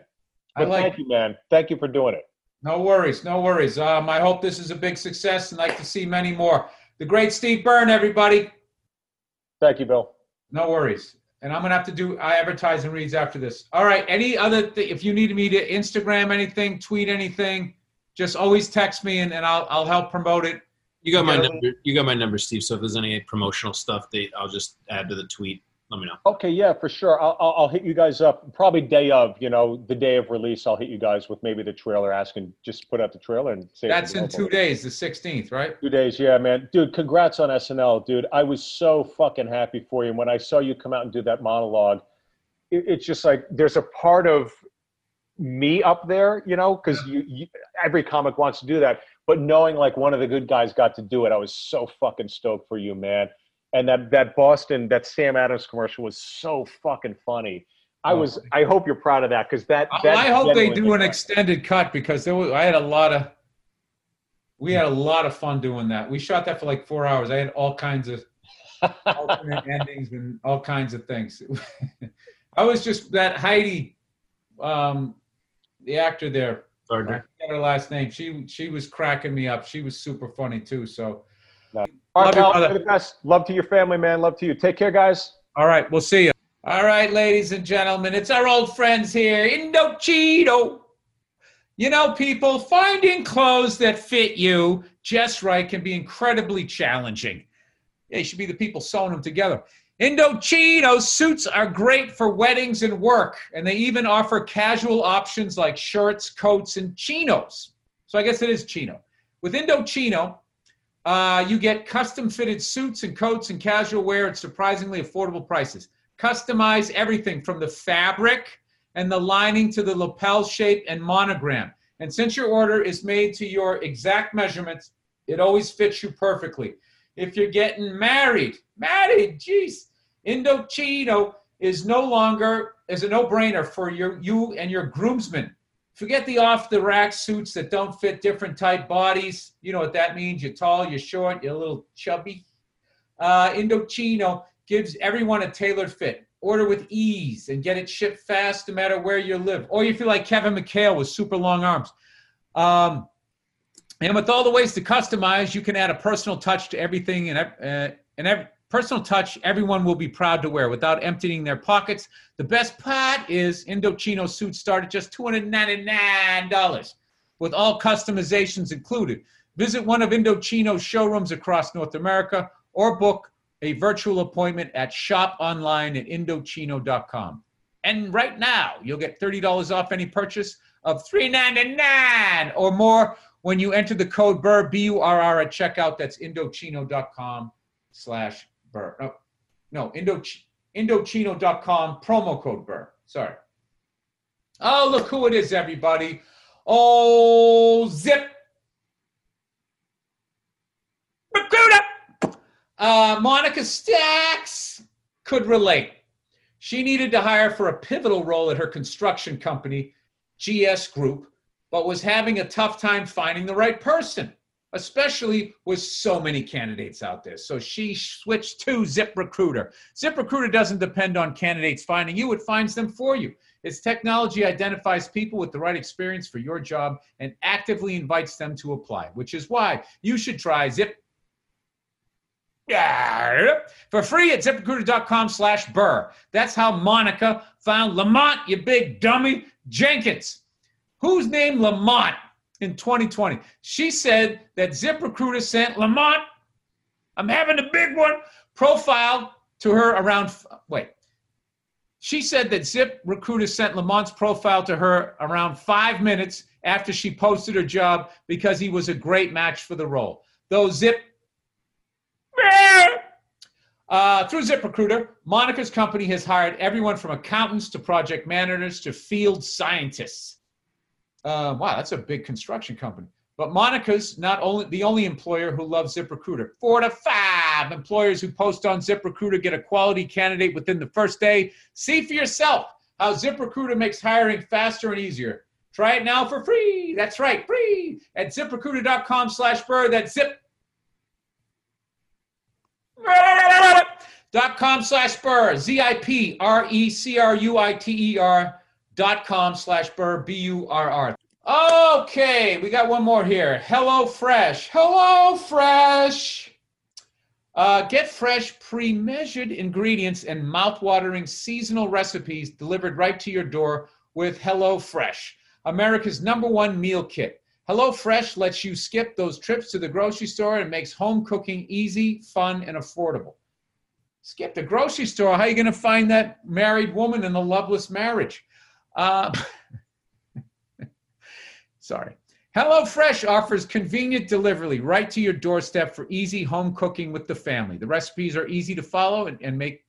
But like thank you, man. Thank you for doing it. No worries, no worries. Um, I hope this is a big success and like to see many more. The great Steve Byrne, everybody. Thank you, Bill. No worries. And I'm gonna have to do I advertise and reads after this. All right. Any other th- if you need me to Instagram anything, tweet anything, just always text me and, and I'll I'll help promote it. You got my number. You got my number, Steve. So if there's any promotional stuff, they I'll just add to the tweet let me know. Okay, yeah, for sure. I'll, I'll, I'll hit you guys up probably day of, you know, the day of release. I'll hit you guys with maybe the trailer, asking just put out the trailer and say. That's in two days, the 16th, right? Two days, yeah, man. Dude, congrats on SNL, dude. I was so fucking happy for you. And when I saw you come out and do that monologue, it, it's just like there's a part of me up there, you know, because you, you every comic wants to do that. But knowing like one of the good guys got to do it, I was so fucking stoked for you, man and that that Boston that Sam Adams commercial was so fucking funny. I was. Oh. I hope you're proud of that because that, that. I hope they do an extended cut because there was. I had a lot of. We had a lot of fun doing that. We shot that for like four hours. I had all kinds of alternate endings and all kinds of things. I was just that Heidi, um, the actor there. Gardner. I forget her last name. She she was cracking me up. She was super funny too. So no. All right, Love pal, the best. Love to your family, man. Love to you. Take care, guys. All right, we'll see you. All right, ladies and gentlemen, it's our old friends here, Indochino. You know, people, finding clothes that fit you just right can be incredibly challenging. They should be the people sewing them together. Indochino suits are great for weddings and work, and they even offer casual options like shirts, coats, and chinos. So I guess it is chino. With Indochino, uh, you get custom fitted suits and coats and casual wear at surprisingly affordable prices. Customize everything from the fabric and the lining to the lapel shape and monogram. And since your order is made to your exact measurements, it always fits you perfectly. If you're getting married, married, geez, Indochino is no longer is a no-brainer for your you and your groomsmen. Forget the off the rack suits that don't fit different type bodies. You know what that means. You're tall, you're short, you're a little chubby. Uh, Indochino gives everyone a tailored fit. Order with ease and get it shipped fast no matter where you live. Or you feel like Kevin McHale with super long arms. Um, and with all the ways to customize, you can add a personal touch to everything and, uh, and every, personal touch everyone will be proud to wear without emptying their pockets. The best part is Indochino suits start at just $299 with all customizations included. Visit one of Indochino's showrooms across North America or book a virtual appointment at shop online at indochino.com. And right now, you'll get $30 off any purchase of 399 or more when you enter the code BURR, B-U-R-R at checkout. That's indochino.com slash Burr. No, no, Indo, Indochino.com, promo code Burr. Sorry. Oh, look who it is, everybody. Oh, Zip. Recruiter. Uh, Monica Stacks could relate. She needed to hire for a pivotal role at her construction company, GS Group, but was having a tough time finding the right person especially with so many candidates out there. So she switched to ZipRecruiter. ZipRecruiter doesn't depend on candidates finding you, it finds them for you. Its technology identifies people with the right experience for your job and actively invites them to apply, which is why you should try Zip. For free at ziprecruiter.com slash burr. That's how Monica found Lamont, you big dummy, Jenkins. Who's named Lamont? In 2020. She said that ZipRecruiter sent Lamont, I'm having a big one, profile to her around, wait. She said that ZipRecruiter sent Lamont's profile to her around five minutes after she posted her job because he was a great match for the role. Though Zip, uh, through ZipRecruiter, Monica's company has hired everyone from accountants to project managers to field scientists. Uh, wow, that's a big construction company. But Monica's not only the only employer who loves ZipRecruiter. Four to five employers who post on ZipRecruiter get a quality candidate within the first day. See for yourself how ZipRecruiter makes hiring faster and easier. Try it now for free. That's right, free at ziprecruiter.com slash burr. That's zip. dot com slash burr. Z-I-P R-E-C-R-U-I-T-E-R dot com slash burr. B-U-R-R. Okay, we got one more here. Hello Fresh. Hello Fresh. Uh, get fresh, pre-measured ingredients and mouth-watering seasonal recipes delivered right to your door with Hello Fresh. America's number one meal kit. Hello Fresh lets you skip those trips to the grocery store and makes home cooking easy, fun, and affordable. Skip the grocery store. How are you going to find that married woman in a loveless marriage? Uh, sorry. HelloFresh offers convenient delivery right to your doorstep for easy home cooking with the family. The recipes are easy to follow and, and make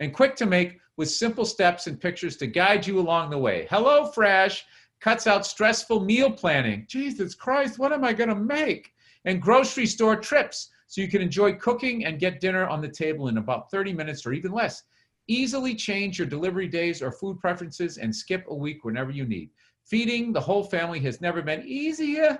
and quick to make with simple steps and pictures to guide you along the way. HelloFresh cuts out stressful meal planning. Jesus Christ, what am I going to make? And grocery store trips so you can enjoy cooking and get dinner on the table in about 30 minutes or even less. Easily change your delivery days or food preferences and skip a week whenever you need. Feeding the whole family has never been easier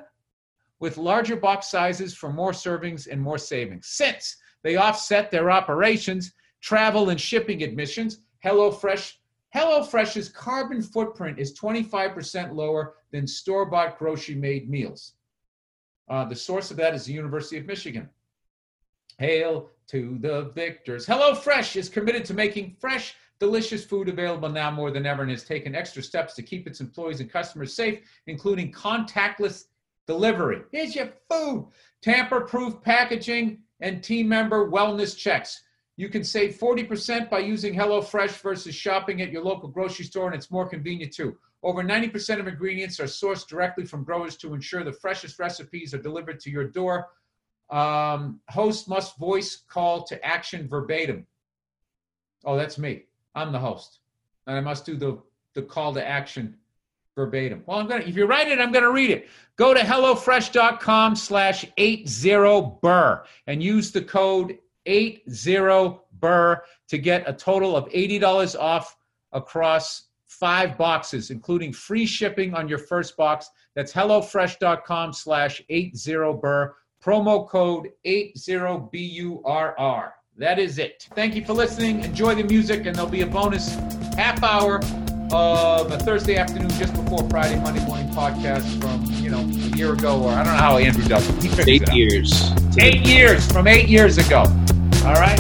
with larger box sizes for more servings and more savings. Since they offset their operations, travel, and shipping admissions, HelloFresh HelloFresh's carbon footprint is 25% lower than store bought grocery made meals. Uh, the source of that is the University of Michigan. Hail to the victors. HelloFresh is committed to making fresh, delicious food available now more than ever and has taken extra steps to keep its employees and customers safe, including contactless delivery. Here's your food, tamper proof packaging, and team member wellness checks. You can save 40% by using HelloFresh versus shopping at your local grocery store, and it's more convenient too. Over 90% of ingredients are sourced directly from growers to ensure the freshest recipes are delivered to your door. Um, host must voice call to action verbatim. Oh, that's me. I'm the host. And I must do the, the call to action verbatim. Well, I'm gonna if you write it, I'm gonna read it. Go to HelloFresh.com slash 80 burr and use the code 80 burr to get a total of $80 off across five boxes, including free shipping on your first box. That's HelloFresh.com slash 80 burr. Promo code 80BURR. That is it. Thank you for listening. Enjoy the music, and there'll be a bonus half hour of a Thursday afternoon just before Friday, Monday morning podcast from, you know, a year ago, or I don't know how Andrew does it. He figures Eight it years. Eight years from eight years ago. All right?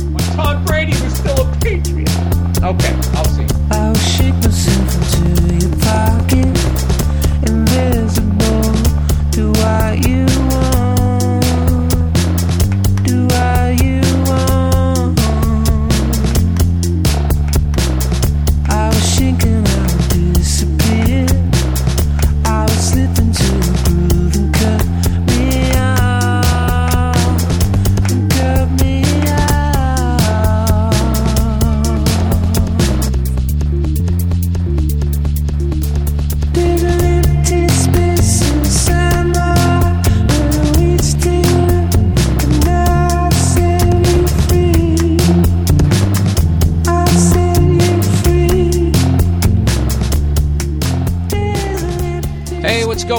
When Tom Brady was still a Patriot. Okay, I'll see you. I'll shake myself into your pocket, invisible. Do what you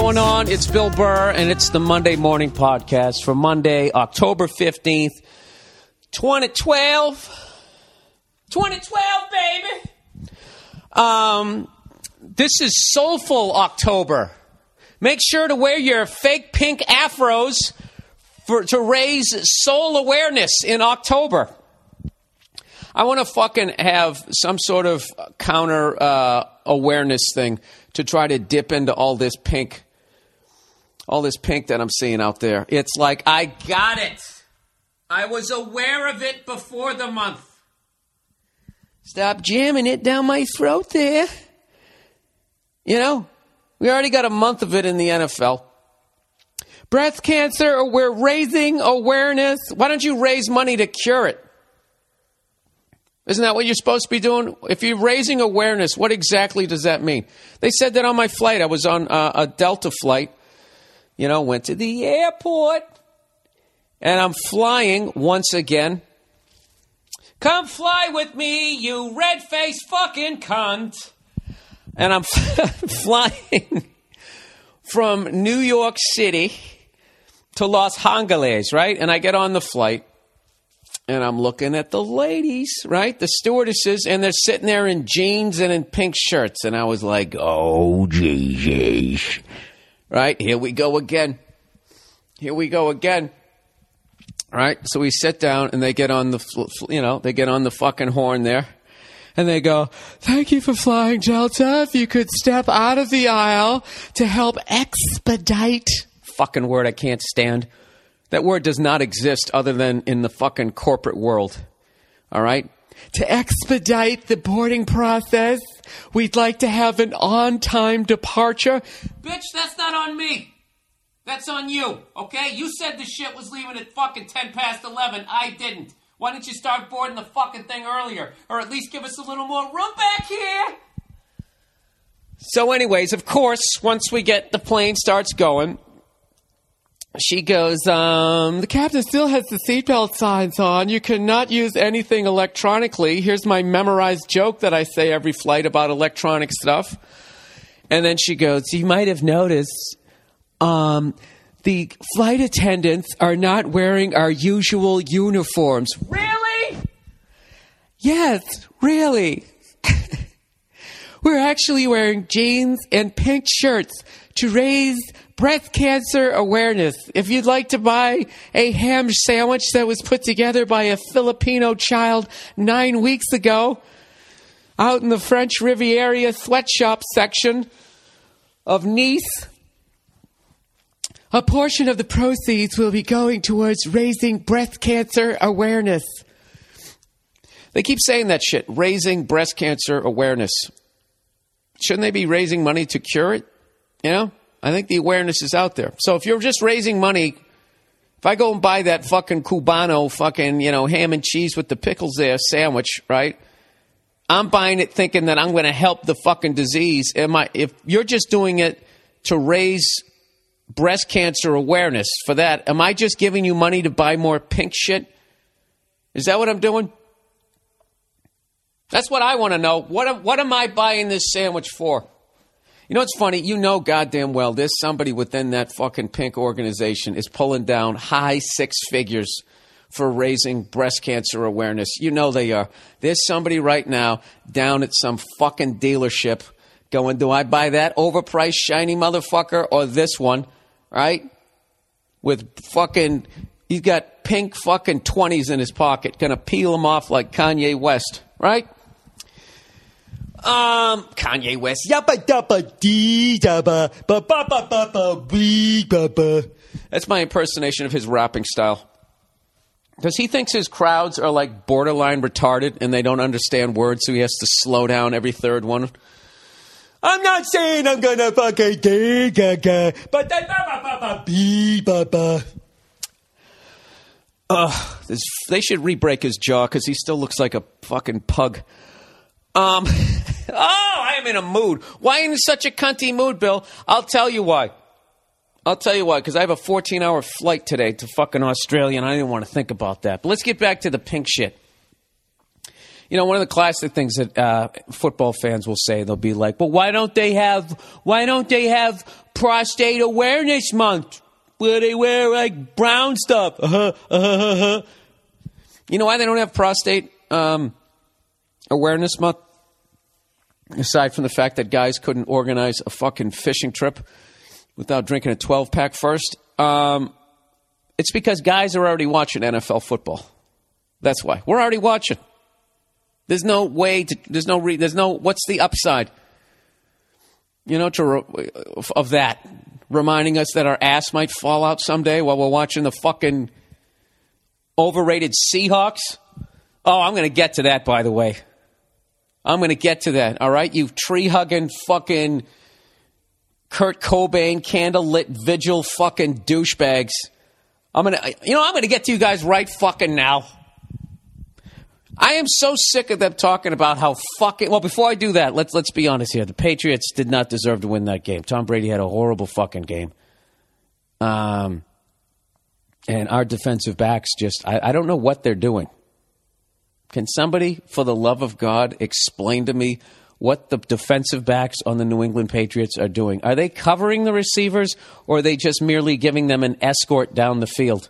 going on? It's Bill Burr, and it's the Monday Morning Podcast for Monday, October 15th, 2012. 2012, baby! Um, this is Soulful October. Make sure to wear your fake pink afros for, to raise soul awareness in October. I want to fucking have some sort of counter uh, awareness thing to try to dip into all this pink, all this pink that I'm seeing out there. It's like I got it. I was aware of it before the month. Stop jamming it down my throat there. You know, we already got a month of it in the NFL. Breast cancer, we're raising awareness. Why don't you raise money to cure it? Isn't that what you're supposed to be doing? If you're raising awareness, what exactly does that mean? They said that on my flight. I was on uh, a Delta flight, You know, went to the airport and I'm flying once again. Come fly with me, you red faced fucking cunt. And I'm flying from New York City to Los Angeles, right? And I get on the flight and I'm looking at the ladies, right? The stewardesses, and they're sitting there in jeans and in pink shirts. And I was like, oh, Jesus. Right? Here we go again. Here we go again. Right? So we sit down and they get on the, you know, they get on the fucking horn there. And they go, thank you for flying Delta. If you could step out of the aisle to help expedite. Fucking word I can't stand. That word does not exist other than in the fucking corporate world. All right? To expedite the boarding process, we'd like to have an on time departure. Bitch, that's not on me. That's on you, okay? You said the shit was leaving at fucking 10 past 11. I didn't. Why didn't you start boarding the fucking thing earlier? Or at least give us a little more room back here? So, anyways, of course, once we get the plane starts going, she goes, um, the captain still has the seatbelt signs on. You cannot use anything electronically. Here's my memorized joke that I say every flight about electronic stuff. And then she goes, you might have noticed, um, the flight attendants are not wearing our usual uniforms. Really? Yes, really. We're actually wearing jeans and pink shirts to raise breast cancer awareness. If you'd like to buy a ham sandwich that was put together by a Filipino child nine weeks ago out in the French Riviera sweatshop section of Nice, a portion of the proceeds will be going towards raising breast cancer awareness. They keep saying that shit, raising breast cancer awareness. Shouldn't they be raising money to cure it? You know? I think the awareness is out there. So if you're just raising money, if I go and buy that fucking Cubano fucking, you know, ham and cheese with the pickles there sandwich, right? I'm buying it thinking that I'm going to help the fucking disease. Am I, if you're just doing it to raise breast cancer awareness for that, am I just giving you money to buy more pink shit? Is that what I'm doing? That's what I want to know. What, am- what am I buying this sandwich for? You know what's funny? You know goddamn well there's somebody within that fucking pink organization is pulling down high six figures for raising breast cancer awareness. You know they are. There's somebody right now down at some fucking dealership going, do I buy that overpriced shiny motherfucker or this one? Right? With fucking, he's got pink fucking 20s in his pocket, gonna peel them off like Kanye West, right? Um, Kanye West. Yabba dabba dee dabba ba ba ba ba ba bee ba ba. That's my impersonation of his rapping style. Because he thinks his crowds are like borderline retarded and they don't understand words, so he has to slow down every third one. I'm not saying I'm gonna fucking gay gaga, but then ba ba ba ba bee ba ba. Ugh, this, they should re-break his jaw because he still looks like a fucking pug. Um, oh, I am in a mood. Why in such a cunty mood, Bill? I'll tell you why. I'll tell you why, because I have a 14 hour flight today to fucking Australia, and I didn't want to think about that. But let's get back to the pink shit. You know, one of the classic things that uh, football fans will say, they'll be like, "Well, why don't they have? Why don't they have prostate awareness month where they wear like brown stuff?" Uh-huh, uh-huh, uh-huh. You know why they don't have prostate um, awareness month? Aside from the fact that guys couldn't organize a fucking fishing trip without drinking a 12 pack first, um, it's because guys are already watching NFL football. That's why we're already watching. There's no way to. There's no. Re, there's no. What's the upside? You know, to of that, reminding us that our ass might fall out someday while we're watching the fucking overrated Seahawks. Oh, I'm going to get to that. By the way, I'm going to get to that. All right, you tree hugging fucking Kurt Cobain candle lit vigil fucking douchebags. I'm gonna, you know, I'm gonna get to you guys right fucking now. I am so sick of them talking about how fucking. Well, before I do that, let's let's be honest here. The Patriots did not deserve to win that game. Tom Brady had a horrible fucking game. Um, and our defensive backs just, I, I don't know what they're doing. Can somebody, for the love of God, explain to me what the defensive backs on the New England Patriots are doing? Are they covering the receivers or are they just merely giving them an escort down the field?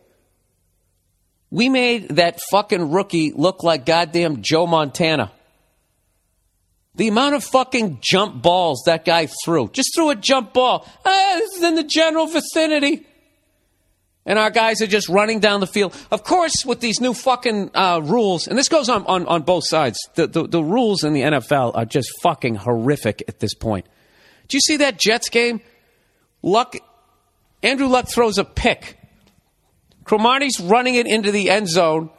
We made that fucking rookie look like goddamn Joe Montana. The amount of fucking jump balls that guy threw. Just threw a jump ball. Ah, this is in the general vicinity. And our guys are just running down the field. Of course, with these new fucking uh, rules, and this goes on, on, on both sides, the, the, the rules in the NFL are just fucking horrific at this point. Do you see that Jets game? Luck, Andrew Luck throws a pick. Cromartie's running it into the end zone.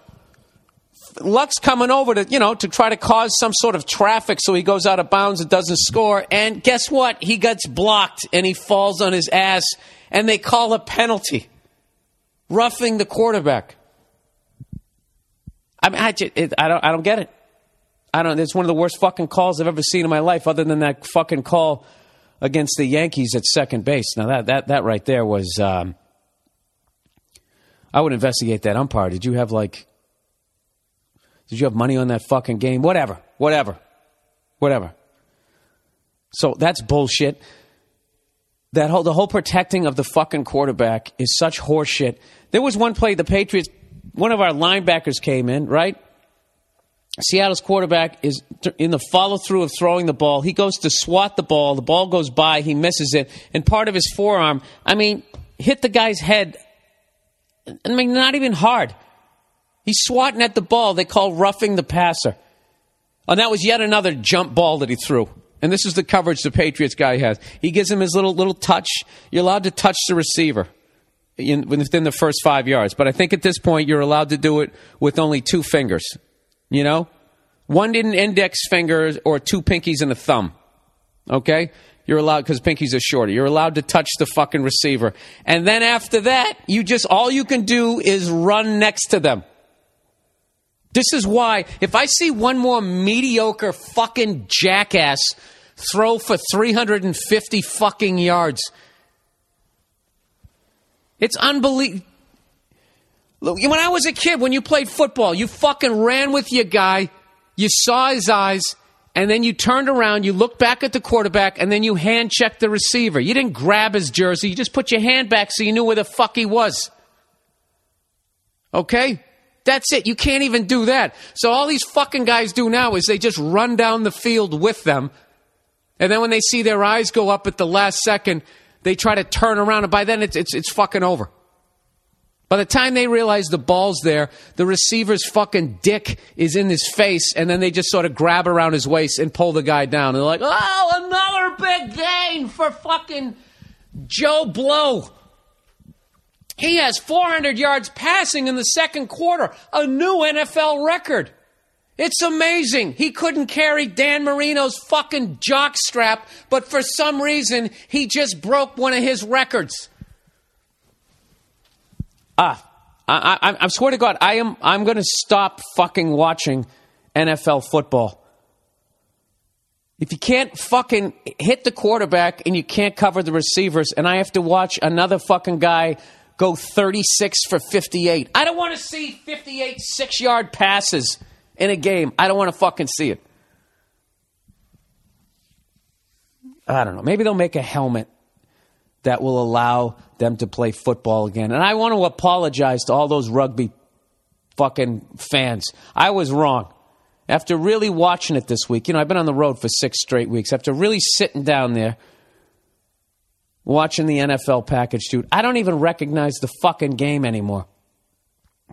Luck's coming over to, you know, to try to cause some sort of traffic so he goes out of bounds and doesn't score. And guess what? He gets blocked and he falls on his ass and they call a penalty. Roughing the quarterback. I mean, I, just, it, I don't, I don't get it. I don't. It's one of the worst fucking calls I've ever seen in my life, other than that fucking call against the Yankees at second base. Now that that that right there was. Um, I would investigate that umpire. Did you have like? Did you have money on that fucking game? Whatever, whatever, whatever. So that's bullshit. That whole the whole protecting of the fucking quarterback is such horseshit. There was one play the Patriots, one of our linebackers came in right. Seattle's quarterback is in the follow through of throwing the ball. He goes to swat the ball. The ball goes by. He misses it, and part of his forearm, I mean, hit the guy's head. I mean, not even hard. He's swatting at the ball. They call roughing the passer. And that was yet another jump ball that he threw. And this is the coverage the Patriots guy has. He gives him his little little touch. You're allowed to touch the receiver in, within the first five yards, but I think at this point you're allowed to do it with only two fingers. You know, one in index finger or two pinkies and a thumb. Okay, you're allowed because pinkies are shorter. You're allowed to touch the fucking receiver, and then after that, you just all you can do is run next to them. This is why, if I see one more mediocre fucking jackass throw for 350 fucking yards, it's unbelievable. When I was a kid, when you played football, you fucking ran with your guy, you saw his eyes, and then you turned around, you looked back at the quarterback, and then you hand checked the receiver. You didn't grab his jersey, you just put your hand back so you knew where the fuck he was. Okay? That's it. You can't even do that. So all these fucking guys do now is they just run down the field with them. And then when they see their eyes go up at the last second, they try to turn around and by then it's it's, it's fucking over. By the time they realize the ball's there, the receiver's fucking dick is in his face, and then they just sort of grab around his waist and pull the guy down. And they're like, oh, another big gain for fucking Joe Blow. He has 400 yards passing in the second quarter, a new NFL record. It's amazing. He couldn't carry Dan Marino's fucking jock strap, but for some reason, he just broke one of his records. Ah, I, I, I swear to God, I am. I'm going to stop fucking watching NFL football. If you can't fucking hit the quarterback and you can't cover the receivers, and I have to watch another fucking guy go 36 for 58, I don't want to see 58 six yard passes in a game. I don't want to fucking see it. I don't know. Maybe they'll make a helmet that will allow them to play football again. And I want to apologize to all those rugby fucking fans. I was wrong. After really watching it this week, you know, I've been on the road for six straight weeks. After really sitting down there, watching the NFL package, dude, I don't even recognize the fucking game anymore.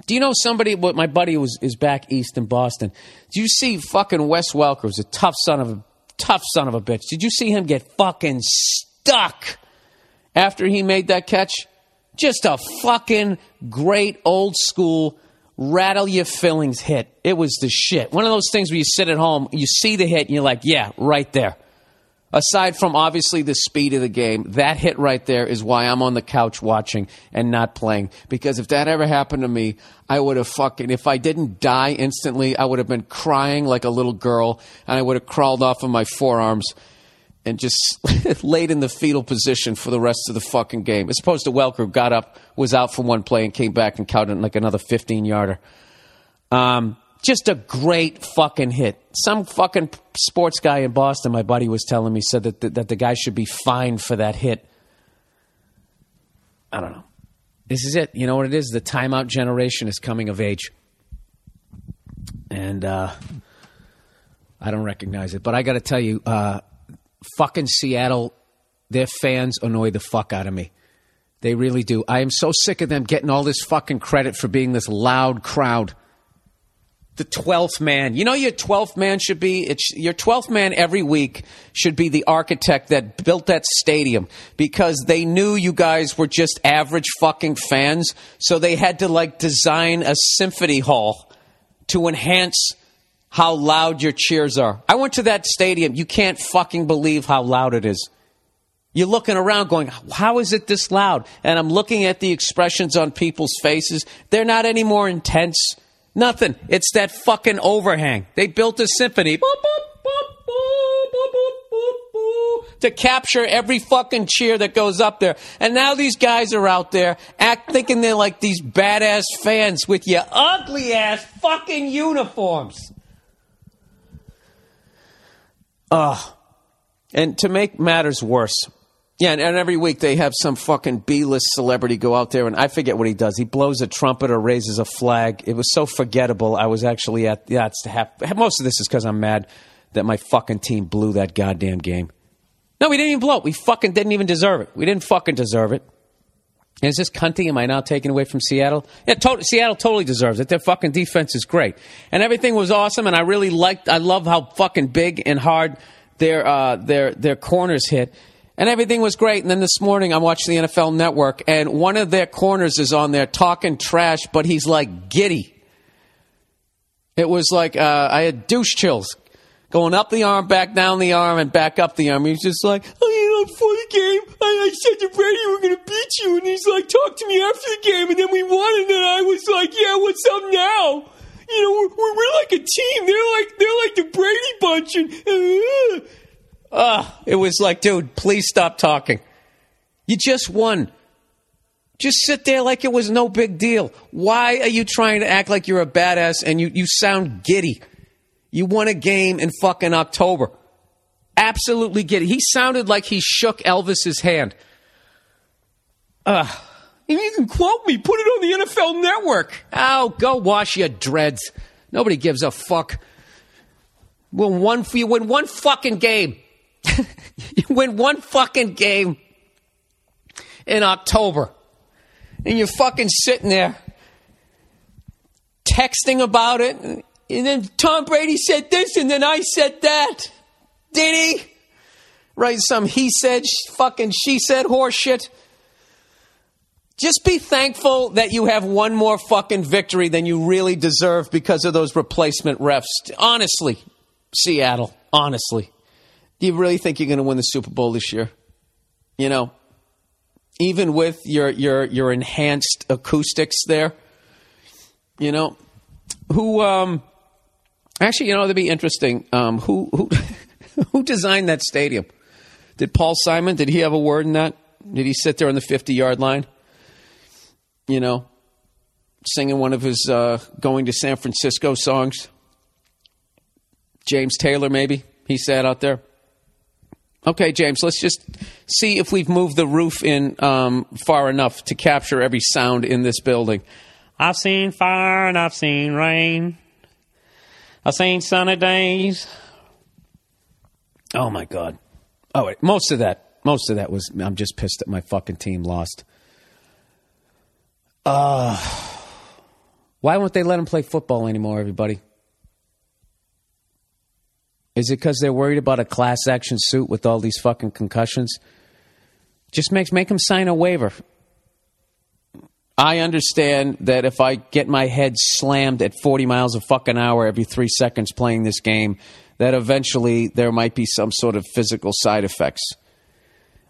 Do you know somebody? What my buddy was is back east in Boston. Do you see fucking Wes Welker? Was a tough son of a tough son of a bitch. Did you see him get fucking stuck after he made that catch? Just a fucking great old school rattle your fillings hit. It was the shit. One of those things where you sit at home, you see the hit, and you're like, yeah, right there. Aside from obviously the speed of the game, that hit right there is why I'm on the couch watching and not playing. Because if that ever happened to me, I would have fucking, if I didn't die instantly, I would have been crying like a little girl and I would have crawled off of my forearms and just laid in the fetal position for the rest of the fucking game. As opposed to Welker, who got up, was out for one play, and came back and counted like another 15 yarder. Um, just a great fucking hit. Some fucking sports guy in Boston, my buddy was telling me, said that the, that the guy should be fined for that hit. I don't know. This is it. You know what it is? The timeout generation is coming of age. And uh, I don't recognize it. But I got to tell you, uh, fucking Seattle, their fans annoy the fuck out of me. They really do. I am so sick of them getting all this fucking credit for being this loud crowd. The 12th man. You know your 12th man should be? It's, your 12th man every week should be the architect that built that stadium because they knew you guys were just average fucking fans. So they had to like design a symphony hall to enhance how loud your cheers are. I went to that stadium. You can't fucking believe how loud it is. You're looking around going, how is it this loud? And I'm looking at the expressions on people's faces. They're not any more intense. Nothing. It's that fucking overhang. They built a symphony. To capture every fucking cheer that goes up there. And now these guys are out there act thinking they're like these badass fans with your ugly ass fucking uniforms. Ugh. And to make matters worse, yeah, and, and every week they have some fucking B-list celebrity go out there, and I forget what he does. He blows a trumpet or raises a flag. It was so forgettable. I was actually at yeah. It's most of this is because I'm mad that my fucking team blew that goddamn game. No, we didn't even blow it. We fucking didn't even deserve it. We didn't fucking deserve it. And is this cunty? Am I now taking away from Seattle? Yeah, to- Seattle totally deserves it. Their fucking defense is great, and everything was awesome. And I really liked. I love how fucking big and hard their uh, their their corners hit, and everything was great. And then this morning, I'm watching the NFL Network, and one of their corners is on there talking trash, but he's like giddy. It was like uh, I had douche chills going up the arm, back down the arm, and back up the arm. He was just like, oh, you know, before the game, I, I said to Brady, we're going to beat you. And he's like, talk to me after the game. And then we won. And then I was like, yeah, what's up now? You know, we're, we're, we're like a team. They're like, they're like the Brady bunch. And, uh, uh, it was like, dude, please stop talking. You just won. Just sit there like it was no big deal. Why are you trying to act like you're a badass and you, you sound giddy? You won a game in fucking October. Absolutely giddy. He sounded like he shook Elvis's hand. Uh, and you can quote me. Put it on the NFL network. Oh, go wash your dreads. Nobody gives a fuck. Win one, you win one fucking game. you win one fucking game in October. And you're fucking sitting there texting about it. And then Tom Brady said this, and then I said that. Did he? Right, some he said, fucking she said horseshit. Just be thankful that you have one more fucking victory than you really deserve because of those replacement refs. Honestly, Seattle, honestly. Do you really think you're going to win the Super Bowl this year? You know, even with your your your enhanced acoustics there, you know, who um actually, you know, that'd be interesting. Um who who who designed that stadium? Did Paul Simon, did he have a word in that? Did he sit there on the 50-yard line? You know, singing one of his uh, going to San Francisco songs? James Taylor maybe? He sat out there. Okay, James, let's just see if we've moved the roof in um, far enough to capture every sound in this building. I've seen fire and I've seen rain. I've seen sunny days. Oh my God. Oh, wait, most of that, most of that was, I'm just pissed that my fucking team lost. Uh, why won't they let him play football anymore, everybody? Is it because they're worried about a class action suit with all these fucking concussions? Just makes make them sign a waiver. I understand that if I get my head slammed at 40 miles a fucking hour every three seconds playing this game, that eventually there might be some sort of physical side effects.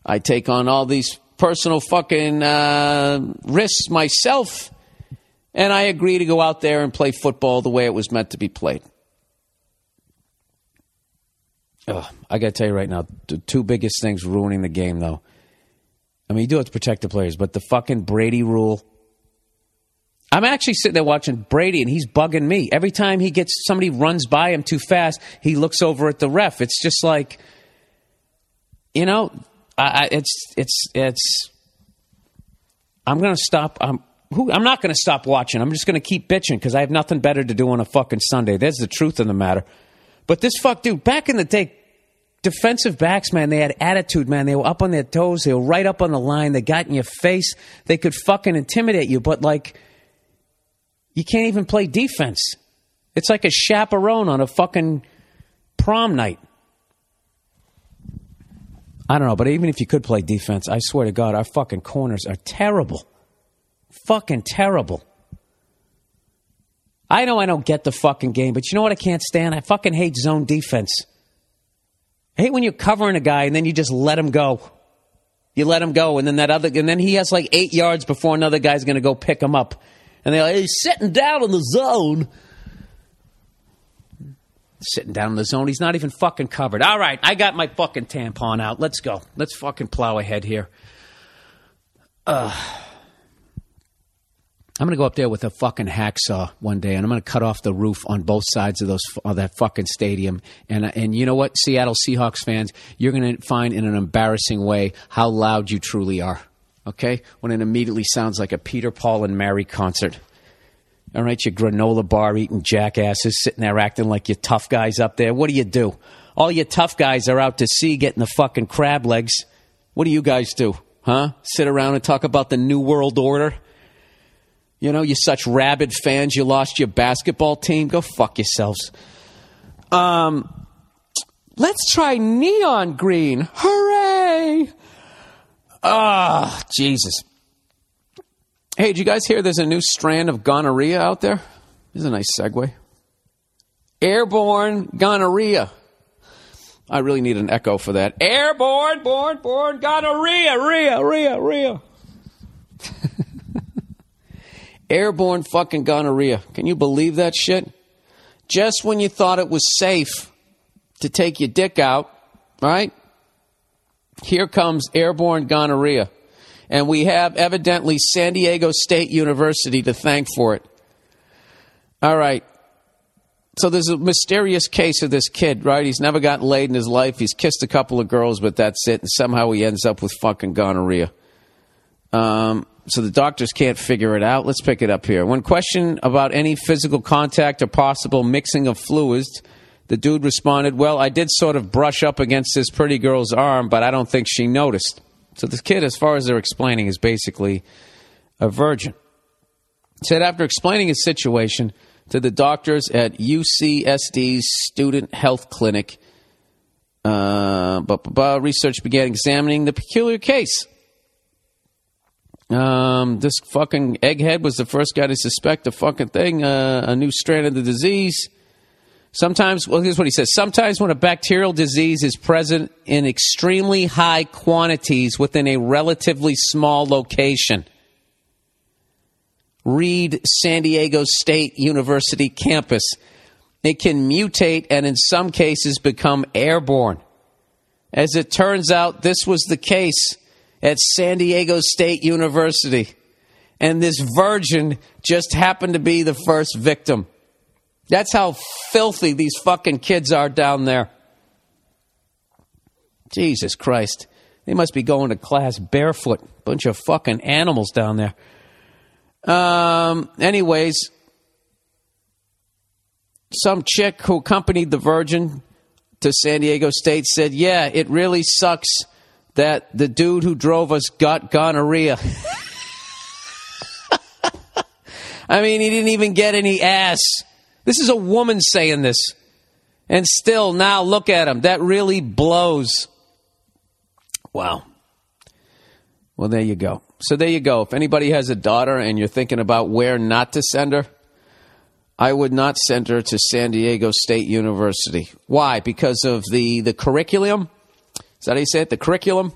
I take on all these personal fucking uh, risks myself, and I agree to go out there and play football the way it was meant to be played. Ugh, I got to tell you right now, the two biggest things ruining the game, though. I mean, you do have to protect the players, but the fucking Brady rule. I'm actually sitting there watching Brady, and he's bugging me. Every time he gets somebody runs by him too fast, he looks over at the ref. It's just like, you know, I, I, it's it's it's. I'm gonna stop. I'm who, I'm not gonna stop watching. I'm just gonna keep bitching because I have nothing better to do on a fucking Sunday. There's the truth of the matter. But this fuck dude, back in the day, defensive backs, man, they had attitude, man. They were up on their toes. They were right up on the line. They got in your face. They could fucking intimidate you. But like, you can't even play defense. It's like a chaperone on a fucking prom night. I don't know, but even if you could play defense, I swear to God, our fucking corners are terrible. Fucking terrible. I know I don't get the fucking game, but you know what I can't stand? I fucking hate zone defense. I hate when you're covering a guy and then you just let him go. You let him go, and then that other, and then he has like eight yards before another guy's going to go pick him up, and they're like, "He's sitting down in the zone." Sitting down in the zone, he's not even fucking covered. All right, I got my fucking tampon out. Let's go. Let's fucking plow ahead here. I'm gonna go up there with a fucking hacksaw one day, and I'm gonna cut off the roof on both sides of those of that fucking stadium. And and you know what, Seattle Seahawks fans, you're gonna find in an embarrassing way how loud you truly are. Okay, when it immediately sounds like a Peter Paul and Mary concert. All right, you granola bar eating jackasses sitting there acting like you tough guys up there. What do you do? All you tough guys are out to sea getting the fucking crab legs. What do you guys do? Huh? Sit around and talk about the New World Order? You know, you're such rabid fans, you lost your basketball team. Go fuck yourselves. Um, let's try neon green. Hooray! Ah, Jesus. Hey, did you guys hear there's a new strand of gonorrhea out there? This is a nice segue. Airborne gonorrhea. I really need an echo for that. Airborne, born, born, gonorrhea, rhea, rhea, rhea. Airborne fucking gonorrhea. Can you believe that shit? Just when you thought it was safe to take your dick out, right? Here comes airborne gonorrhea. And we have evidently San Diego State University to thank for it. All right. So there's a mysterious case of this kid, right? He's never gotten laid in his life. He's kissed a couple of girls, but that's it. And somehow he ends up with fucking gonorrhea. Um, so the doctors can't figure it out. Let's pick it up here. When questioned about any physical contact or possible mixing of fluids, the dude responded, Well, I did sort of brush up against this pretty girl's arm, but I don't think she noticed. So this kid, as far as they're explaining, is basically a virgin. Said after explaining his situation to the doctors at UCSD's Student Health Clinic, uh, but, but, but research began examining the peculiar case. Um, this fucking egghead was the first guy to suspect a fucking thing, uh, a new strain of the disease. Sometimes, well, here's what he says. Sometimes when a bacterial disease is present in extremely high quantities within a relatively small location, read San Diego State University campus, it can mutate and in some cases become airborne. As it turns out, this was the case at San Diego State University. And this virgin just happened to be the first victim. That's how filthy these fucking kids are down there. Jesus Christ. They must be going to class barefoot. Bunch of fucking animals down there. Um, anyways, some chick who accompanied the virgin to San Diego State said, Yeah, it really sucks that the dude who drove us got gonorrhea. I mean, he didn't even get any ass. This is a woman saying this. And still, now look at him. That really blows. Wow. Well, there you go. So there you go. If anybody has a daughter and you're thinking about where not to send her, I would not send her to San Diego State University. Why? Because of the, the curriculum? That how you say it? The curriculum?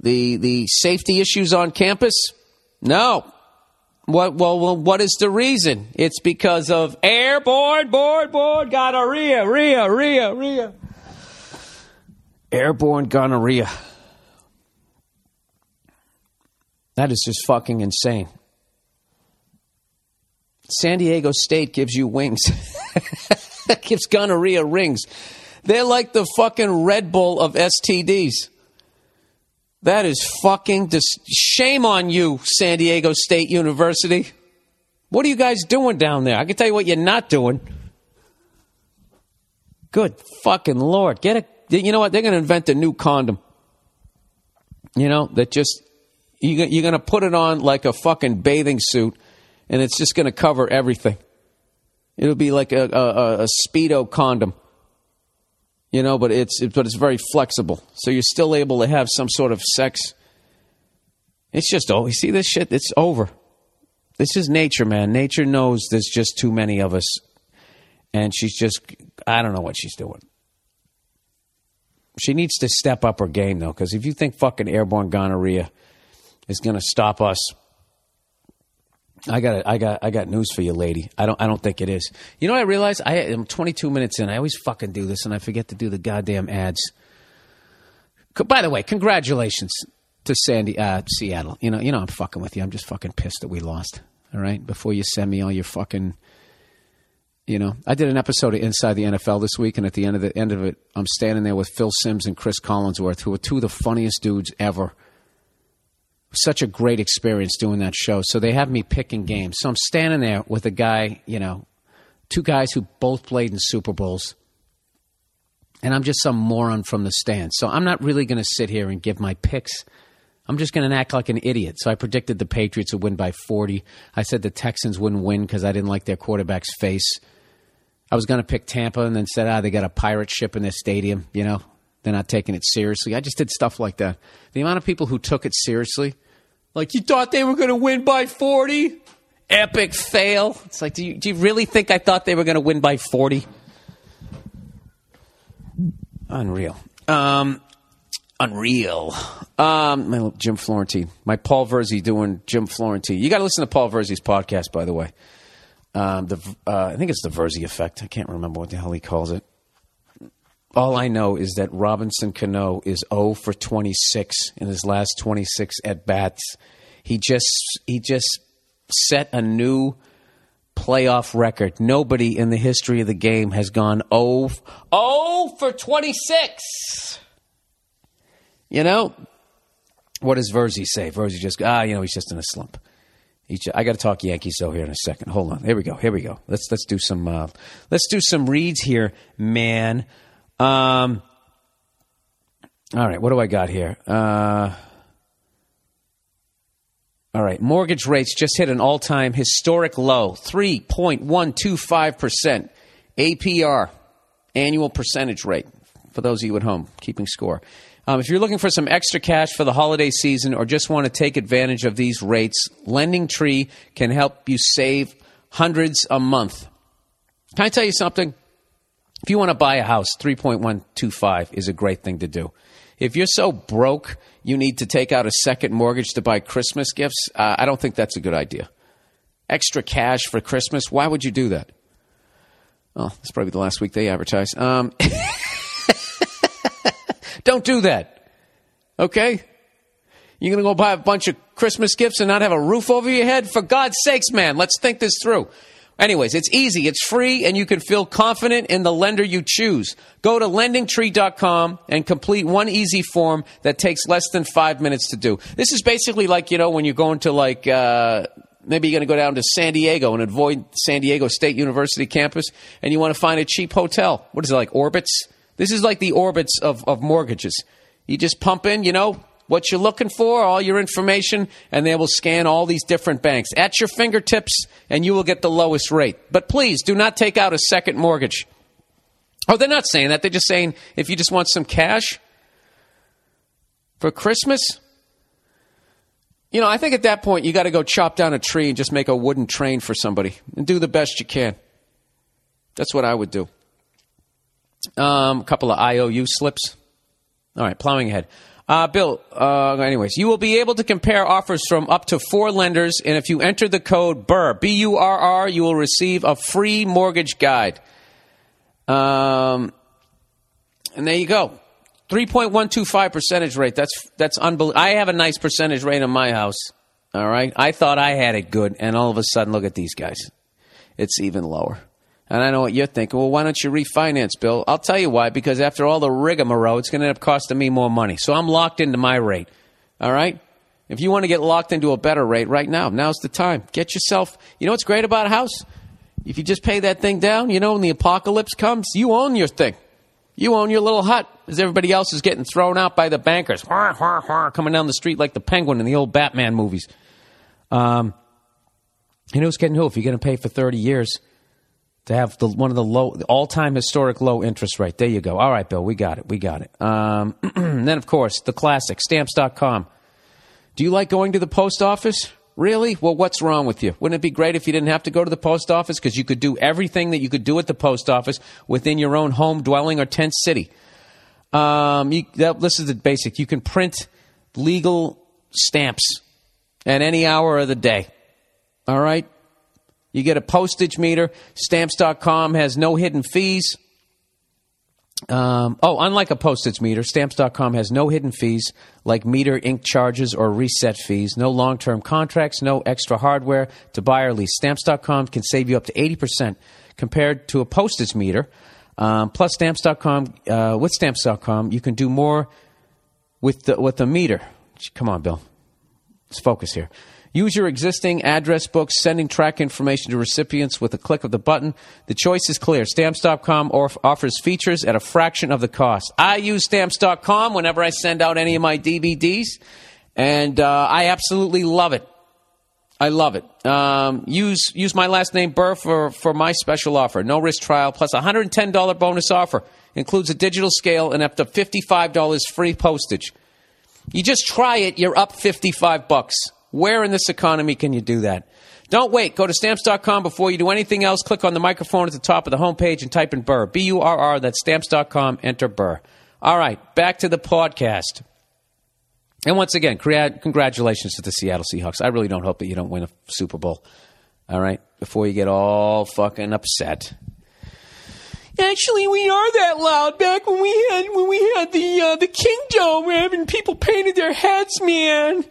The, the safety issues on campus? No. What, well, well, what is the reason? It's because of airborne, board, board, gonorrhea, rhea, rhea, rhea. Airborne gonorrhea. That is just fucking insane. San Diego State gives you wings. gives gonorrhea rings. They're like the fucking Red Bull of STDs. That is fucking dis- shame on you, San Diego State University. What are you guys doing down there? I can tell you what you're not doing. Good fucking lord. Get a you know what? They're going to invent a new condom. You know, that just you you're going to put it on like a fucking bathing suit and it's just going to cover everything. It'll be like a, a, a speedo condom. You know, but it's but it's very flexible. So you're still able to have some sort of sex. It's just oh, you see this shit? It's over. This is nature, man. Nature knows there's just too many of us. And she's just I don't know what she's doing. She needs to step up her game though, because if you think fucking airborne gonorrhea is gonna stop us, I got I got I got news for you, lady. I don't I don't think it is. You know what I realized? I am 22 minutes in. I always fucking do this, and I forget to do the goddamn ads. By the way, congratulations to Sandy uh, Seattle. You know you know I'm fucking with you. I'm just fucking pissed that we lost. All right, before you send me all your fucking. You know, I did an episode of Inside the NFL this week, and at the end of the end of it, I'm standing there with Phil Simms and Chris Collinsworth, who are two of the funniest dudes ever such a great experience doing that show. So they have me picking games. So I'm standing there with a guy, you know, two guys who both played in Super Bowls. And I'm just some moron from the stand. So I'm not really going to sit here and give my picks. I'm just going to act like an idiot. So I predicted the Patriots would win by 40. I said the Texans wouldn't win because I didn't like their quarterback's face. I was going to pick Tampa and then said, ah, they got a pirate ship in their stadium, you know? They're not taking it seriously. I just did stuff like that. The amount of people who took it seriously, like you thought they were going to win by 40? Epic fail. It's like, do you, do you really think I thought they were going to win by 40? Unreal. Um, unreal. Um, my Jim Florentine, my Paul Verzi doing Jim Florentine. You got to listen to Paul Verzi's podcast, by the way. Um, the uh, I think it's the Verzi effect. I can't remember what the hell he calls it. All I know is that Robinson Cano is 0 for 26 in his last 26 at bats. He just he just set a new playoff record. Nobody in the history of the game has gone 0, 0 for 26. You know, what does Verzi say? Verzi just ah, you know, he's just in a slump. I got to talk Yankees though here in a second. Hold on. Here we go. Here we go. Let's let's do some uh, let's do some reads here, man. Um, all right, what do I got here? Uh, all right, mortgage rates just hit an all time historic low 3.125%. APR, annual percentage rate, for those of you at home keeping score. Um, if you're looking for some extra cash for the holiday season or just want to take advantage of these rates, Lending Tree can help you save hundreds a month. Can I tell you something? If you want to buy a house, 3.125 is a great thing to do. If you're so broke you need to take out a second mortgage to buy Christmas gifts, uh, I don't think that's a good idea. Extra cash for Christmas, why would you do that? Oh, that's probably the last week they advertise. Um, don't do that. Okay? You're going to go buy a bunch of Christmas gifts and not have a roof over your head? For God's sakes, man, let's think this through. Anyways, it's easy, it's free, and you can feel confident in the lender you choose. Go to lendingtree.com and complete one easy form that takes less than five minutes to do. This is basically like, you know, when you're going to like, uh, maybe you're going to go down to San Diego and avoid San Diego State University campus, and you want to find a cheap hotel. What is it, like Orbitz? This is like the Orbitz of, of mortgages. You just pump in, you know, what you're looking for, all your information, and they will scan all these different banks at your fingertips, and you will get the lowest rate. But please do not take out a second mortgage. Oh, they're not saying that. They're just saying if you just want some cash for Christmas, you know, I think at that point you got to go chop down a tree and just make a wooden train for somebody and do the best you can. That's what I would do. Um, a couple of IOU slips. All right, plowing ahead. Uh, Bill, uh, anyways, you will be able to compare offers from up to four lenders, and if you enter the code BURR, B U R R, you will receive a free mortgage guide. Um, and there you go. 3.125 percentage rate. That's that's unbelievable. I have a nice percentage rate in my house. All right. I thought I had it good, and all of a sudden, look at these guys. It's even lower. And I know what you're thinking. Well, why don't you refinance, Bill? I'll tell you why. Because after all the rigmarole, it's going to end up costing me more money. So I'm locked into my rate. All right. If you want to get locked into a better rate right now, now's the time. Get yourself. You know what's great about a house? If you just pay that thing down, you know, when the apocalypse comes, you own your thing. You own your little hut as everybody else is getting thrown out by the bankers. Wah, wah, wah, coming down the street like the penguin in the old Batman movies. Um, you know who's getting who? If you're going to pay for 30 years to have the, one of the low, all-time historic low interest rate. There you go. All right, Bill, we got it. We got it. Um, then, of course, the classic, stamps.com. Do you like going to the post office? Really? Well, what's wrong with you? Wouldn't it be great if you didn't have to go to the post office because you could do everything that you could do at the post office within your own home, dwelling, or tent city? Um, you, that, this is the basic. You can print legal stamps at any hour of the day. All right? You get a postage meter. Stamps.com has no hidden fees. Um, oh, unlike a postage meter, stamps.com has no hidden fees like meter ink charges or reset fees, no long term contracts, no extra hardware to buy or lease. Stamps.com can save you up to 80% compared to a postage meter. Um, plus, stamps.com, uh, with stamps.com, you can do more with the, with the meter. Come on, Bill. Let's focus here. Use your existing address book, sending track information to recipients with a click of the button. The choice is clear. Stamps.com offers features at a fraction of the cost. I use Stamps.com whenever I send out any of my DVDs, and uh, I absolutely love it. I love it. Um, use use my last name Burr for, for my special offer. No risk trial plus a hundred and ten dollar bonus offer. Includes a digital scale and up to fifty five dollars free postage. You just try it, you're up fifty five bucks. Where in this economy can you do that? Don't wait. Go to stamps.com before you do anything else. Click on the microphone at the top of the homepage and type in Burr. B U R R. That's stamps.com. Enter Burr. All right, back to the podcast. And once again, congratulations to the Seattle Seahawks. I really don't hope that you don't win a Super Bowl. All right, before you get all fucking upset. Actually, we are that loud. Back when we had when we had the uh, the Kingdome, we're having people painted their heads, man.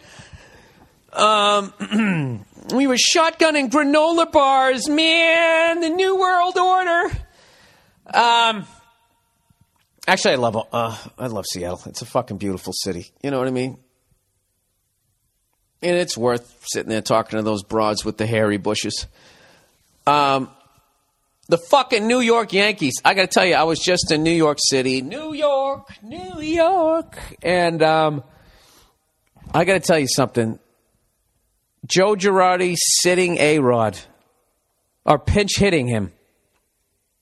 Um, we were shotgunning granola bars, man. The New World Order. Um, actually, I love uh, I love Seattle. It's a fucking beautiful city. You know what I mean? And it's worth sitting there talking to those broads with the hairy bushes. Um, the fucking New York Yankees. I got to tell you, I was just in New York City, New York, New York, and um, I got to tell you something. Joe Girardi sitting A Rod, or pinch hitting him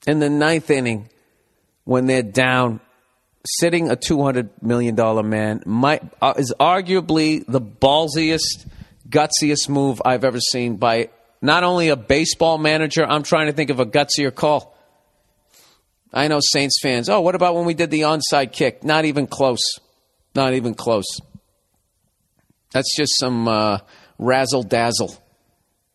in the ninth inning when they're down, sitting a two hundred million dollar man might uh, is arguably the ballsiest, gutsiest move I've ever seen by not only a baseball manager. I'm trying to think of a gutsier call. I know Saints fans. Oh, what about when we did the onside kick? Not even close. Not even close. That's just some uh, razzle dazzle.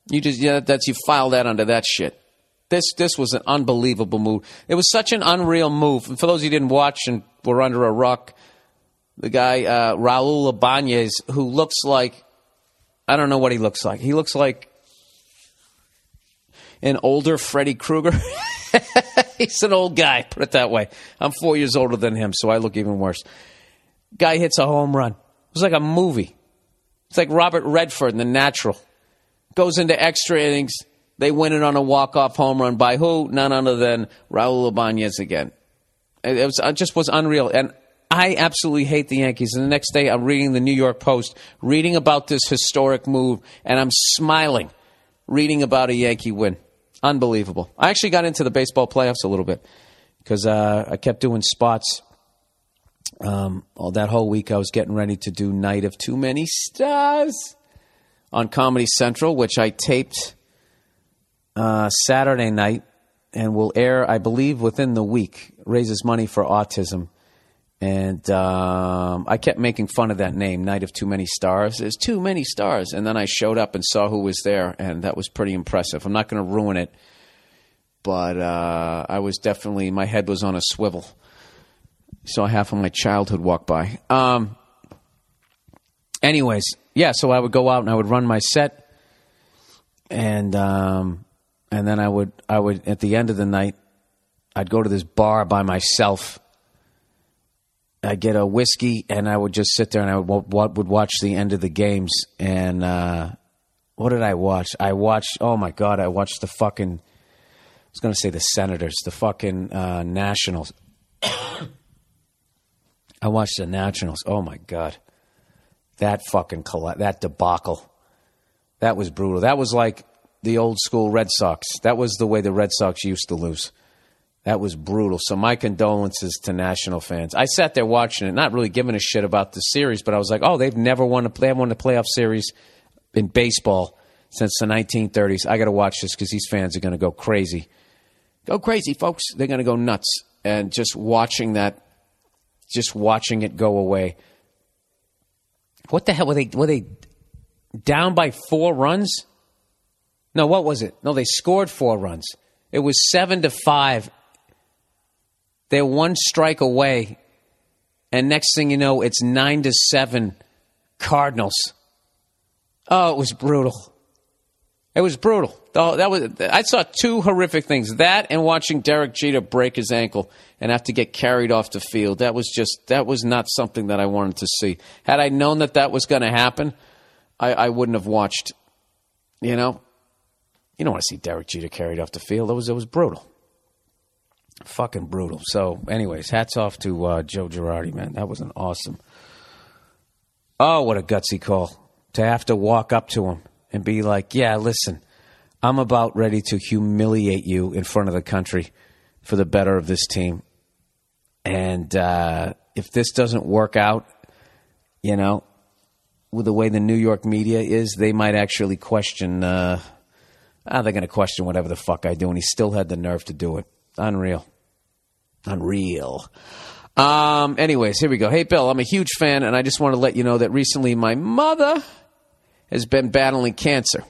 You just yeah, that's you file that under that shit. This this was an unbelievable move. It was such an unreal move. And for those who didn't watch and were under a rock, the guy uh, Raul Ibanez, who looks like I don't know what he looks like. He looks like an older Freddy Krueger. He's an old guy, put it that way. I'm four years older than him, so I look even worse. Guy hits a home run. It was like a movie. It's like Robert Redford in The Natural. Goes into extra innings. They win it on a walk-off home run by who? None other than Raul Ibanez again. It, was, it just was unreal. And I absolutely hate the Yankees. And the next day, I'm reading the New York Post, reading about this historic move, and I'm smiling, reading about a Yankee win. Unbelievable. I actually got into the baseball playoffs a little bit because uh, I kept doing spots. Um, all that whole week, I was getting ready to do Night of Too Many Stars on Comedy Central, which I taped uh, Saturday night and will air, I believe, within the week. Raises money for autism. And um, I kept making fun of that name, Night of Too Many Stars. There's too many stars. And then I showed up and saw who was there, and that was pretty impressive. I'm not going to ruin it, but uh, I was definitely, my head was on a swivel. Saw half of my childhood walk by. Um, anyways, yeah, so I would go out and I would run my set, and um, and then I would I would at the end of the night, I'd go to this bar by myself. I'd get a whiskey and I would just sit there and I would would watch the end of the games. And uh, what did I watch? I watched. Oh my god! I watched the fucking. I was gonna say the Senators, the fucking uh, Nationals. I watched the Nationals. Oh my god, that fucking colla- that debacle. That was brutal. That was like the old school Red Sox. That was the way the Red Sox used to lose. That was brutal. So my condolences to national fans. I sat there watching it, not really giving a shit about the series, but I was like, oh, they've never won a they haven't won a playoff series in baseball since the 1930s. I got to watch this because these fans are going to go crazy. Go crazy, folks. They're going to go nuts. And just watching that, just watching it go away. What the hell were they? Were they down by four runs? No, what was it? No, they scored four runs. It was seven to five. They're one strike away, and next thing you know, it's nine to seven. Cardinals. Oh, it was brutal. It was brutal. Oh, that was. I saw two horrific things: that and watching Derek Jeter break his ankle and have to get carried off the field. That was just. That was not something that I wanted to see. Had I known that that was going to happen, I, I wouldn't have watched. You know, you don't want to see Derek Jeter carried off the field. It was. It was brutal. Fucking brutal. So, anyways, hats off to uh, Joe Girardi, man. That was an awesome. Oh, what a gutsy call to have to walk up to him and be like, "Yeah, listen, I'm about ready to humiliate you in front of the country for the better of this team, and uh, if this doesn't work out, you know, with the way the New York media is, they might actually question. Uh, ah, they're going to question whatever the fuck I do, and he still had the nerve to do it. Unreal, unreal." Um, anyways, here we go. Hey, Bill, I'm a huge fan, and I just want to let you know that recently my mother has been battling cancer.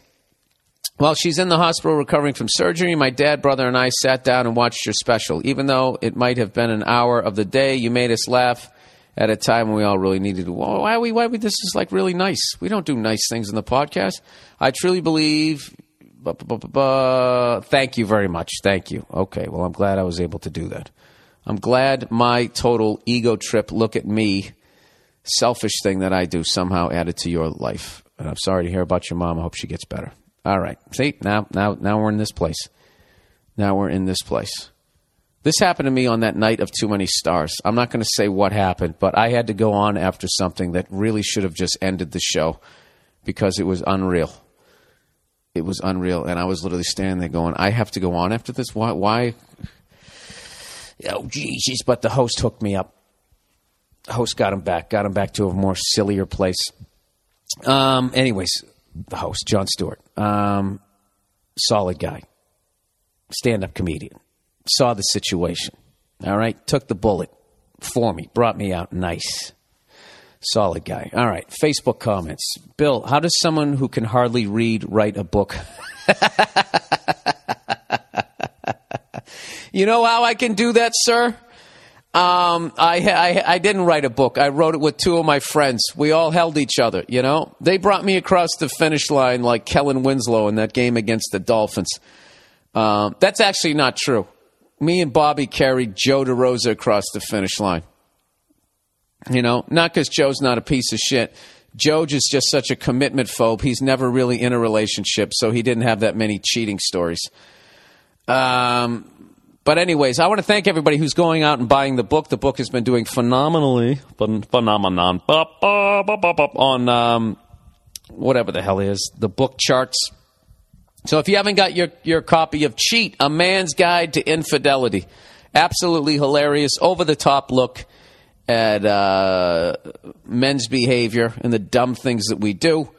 While she's in the hospital recovering from surgery, my dad, brother, and I sat down and watched your special. Even though it might have been an hour of the day, you made us laugh at a time when we all really needed to. Why we? Why we? This is like really nice. We don't do nice things in the podcast. I truly believe. Thank you very much. Thank you. Okay. Well, I'm glad I was able to do that. I'm glad my total ego trip, look at me, selfish thing that I do somehow added to your life. I'm sorry to hear about your mom. I hope she gets better. All right. See, now now now we're in this place. Now we're in this place. This happened to me on that night of Too Many Stars. I'm not going to say what happened, but I had to go on after something that really should have just ended the show because it was unreal. It was unreal, and I was literally standing there going, "I have to go on after this. Why? Why? Oh, Jesus!" But the host hooked me up. Host got him back. Got him back to a more sillier place. Um. Anyways, the host, Jon Stewart, um, solid guy, stand-up comedian, saw the situation. All right, took the bullet for me, brought me out nice. Solid guy. All right. Facebook comments. Bill, how does someone who can hardly read write a book? you know how I can do that, sir? Um, I, I I didn't write a book. I wrote it with two of my friends. We all held each other. You know, they brought me across the finish line like Kellen Winslow in that game against the Dolphins. Um, that's actually not true. Me and Bobby carried Joe DeRosa across the finish line. You know, not because Joe's not a piece of shit. Joe is just such a commitment phobe. He's never really in a relationship, so he didn't have that many cheating stories. Um, but anyways, I want to thank everybody who's going out and buying the book. The book has been doing phenomenally, phen- phenomenon on um, whatever the hell it is the book charts. So if you haven't got your, your copy of Cheat, A Man's Guide to Infidelity, absolutely hilarious, over the top look at uh, men's behavior and the dumb things that we do.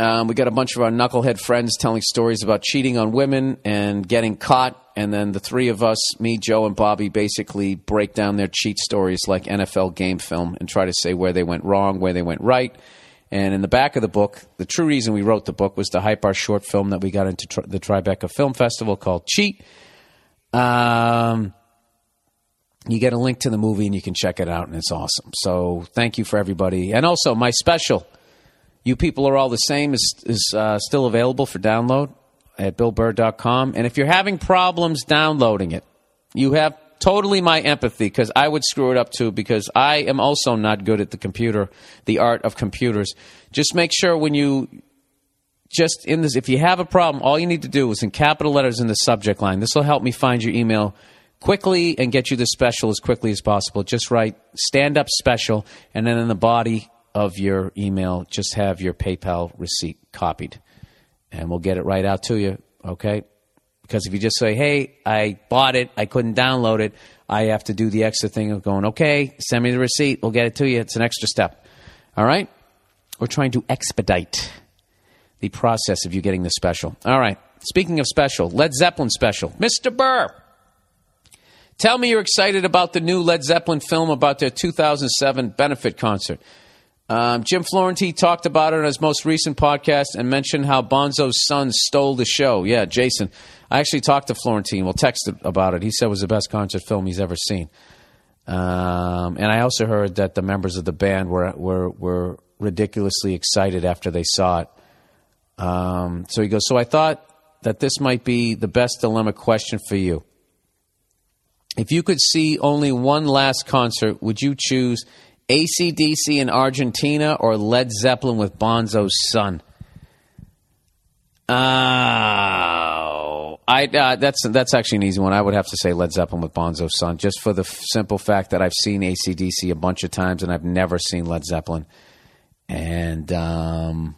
Um, we got a bunch of our knucklehead friends telling stories about cheating on women and getting caught. And then the three of us, me, Joe, and Bobby, basically break down their cheat stories like NFL game film and try to say where they went wrong, where they went right. And in the back of the book, the true reason we wrote the book was to hype our short film that we got into the Tribeca Film Festival called Cheat. Um, you get a link to the movie and you can check it out, and it's awesome. So thank you for everybody. And also, my special, You People Are All the Same, is, is uh, still available for download at billburr.com. And if you're having problems downloading it, you have totally my empathy because I would screw it up too because I am also not good at the computer, the art of computers. Just make sure when you just in this, if you have a problem, all you need to do is in capital letters in the subject line. This will help me find your email quickly and get you the special as quickly as possible. Just write stand up special, and then in the body of your email, just have your PayPal receipt copied, and we'll get it right out to you. Okay? Because if you just say, "Hey, I bought it, I couldn't download it," I have to do the extra thing of going, "Okay, send me the receipt, we'll get it to you." It's an extra step. All right? We're trying to expedite the process of you getting the special. All right. Speaking of special, Led Zeppelin special. Mr. Burr, tell me you're excited about the new Led Zeppelin film about their 2007 benefit concert. Um, Jim Florentine talked about it on his most recent podcast and mentioned how Bonzo's son stole the show. Yeah, Jason. I actually talked to Florentine. Well, texted about it. He said it was the best concert film he's ever seen. Um, and I also heard that the members of the band were were, were ridiculously excited after they saw it. Um, so he goes, So I thought that this might be the best dilemma question for you. If you could see only one last concert, would you choose ACDC in Argentina or Led Zeppelin with Bonzo's son? Oh, I uh, that's that's actually an easy one. I would have to say Led Zeppelin with Bonzo's son, just for the f- simple fact that I've seen ACDC a bunch of times and I've never seen Led Zeppelin, and um,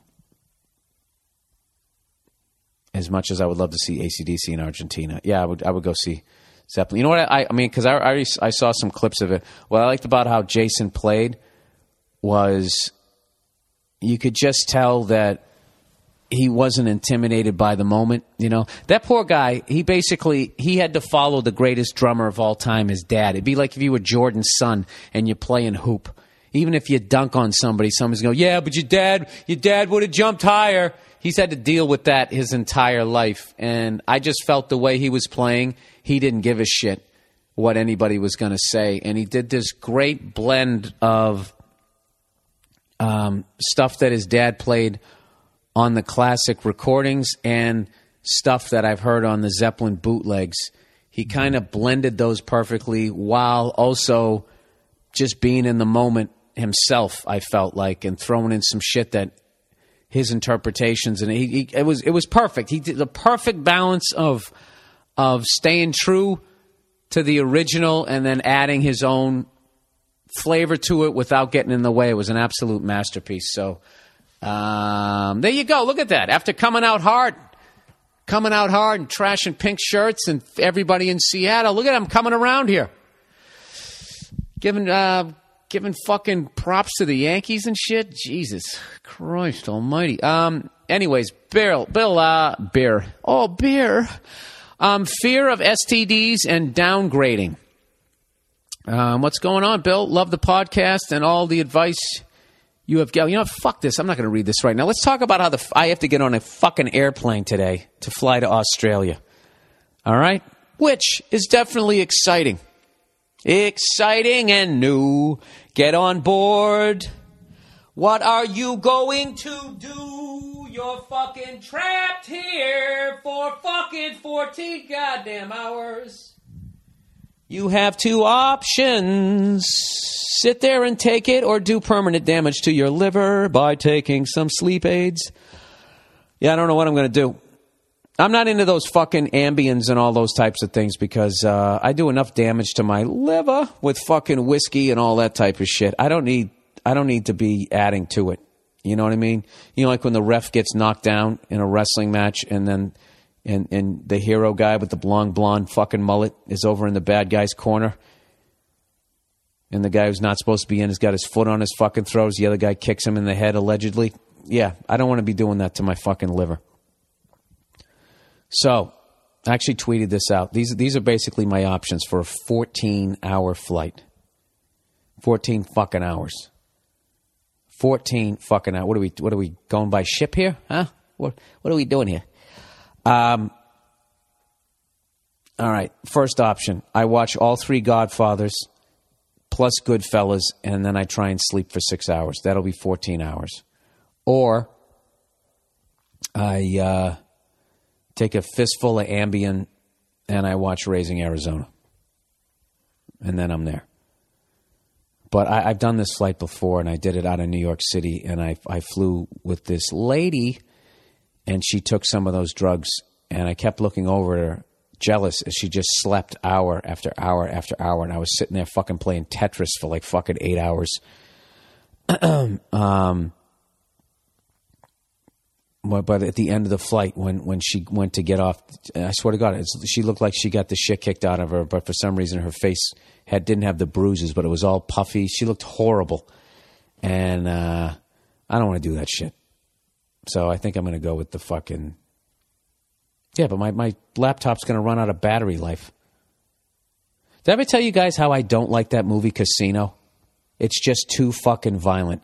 as much as I would love to see ACDC in Argentina, yeah, I would I would go see Zeppelin. You know what I I mean because I, I already- I saw some clips of it. What I liked about how Jason played was you could just tell that he wasn't intimidated by the moment. You know that poor guy. He basically he had to follow the greatest drummer of all time, his dad. It'd be like if you were Jordan's son and you're playing hoop. Even if you dunk on somebody, somebody's going, "Yeah, but your dad, your dad would have jumped higher." He's had to deal with that his entire life, and I just felt the way he was playing, he didn't give a shit what anybody was going to say, and he did this great blend of um, stuff that his dad played on the classic recordings and stuff that I've heard on the Zeppelin bootlegs. He kind of blended those perfectly while also just being in the moment himself, I felt like, and throwing in some shit that his interpretations and he, he it was it was perfect. He did the perfect balance of of staying true to the original and then adding his own flavor to it without getting in the way. It was an absolute masterpiece. So um, there you go. Look at that. After coming out hard, coming out hard and trashing pink shirts and everybody in Seattle, look at him coming around here, giving uh, giving fucking props to the Yankees and shit. Jesus Christ Almighty. Um. Anyways, Bill, Bill, uh, beer. Oh, beer. Um, fear of STDs and downgrading. Um, what's going on, Bill? Love the podcast and all the advice you have. You know, fuck this. I'm not going to read this right now. Let's talk about how the I have to get on a fucking airplane today to fly to Australia. All right, which is definitely exciting, exciting and new. Get on board. What are you going to do? You're fucking trapped here for fucking 14 goddamn hours. You have two options sit there and take it, or do permanent damage to your liver by taking some sleep aids. Yeah, I don't know what I'm going to do. I'm not into those fucking Ambiens and all those types of things because uh, I do enough damage to my liver with fucking whiskey and all that type of shit. I don't need I don't need to be adding to it. You know what I mean? You know, like when the ref gets knocked down in a wrestling match, and then and and the hero guy with the long blonde fucking mullet is over in the bad guy's corner, and the guy who's not supposed to be in has got his foot on his fucking throat. The other guy kicks him in the head allegedly. Yeah, I don't want to be doing that to my fucking liver. So, I actually tweeted this out. These these are basically my options for a 14 hour flight. 14 fucking hours. 14 fucking hours. What are we what are we going by ship here? Huh? What what are we doing here? Um All right. First option. I watch all three Godfathers plus Goodfellas, and then I try and sleep for six hours. That'll be 14 hours. Or I uh, take a fistful of Ambien and I watch Raising Arizona. And then I'm there. But I, I've done this flight before, and I did it out of New York City, and I, I flew with this lady, and she took some of those drugs, and I kept looking over at her, jealous, as she just slept hour after hour after hour, and I was sitting there fucking playing Tetris for like fucking eight hours. um, but, at the end of the flight, when, when she went to get off, I swear to God, she looked like she got the shit kicked out of her. But for some reason, her face had didn't have the bruises, but it was all puffy. She looked horrible, and uh, I don't want to do that shit. So I think I'm going to go with the fucking yeah. But my my laptop's going to run out of battery life. Did I ever tell you guys how I don't like that movie Casino? It's just too fucking violent.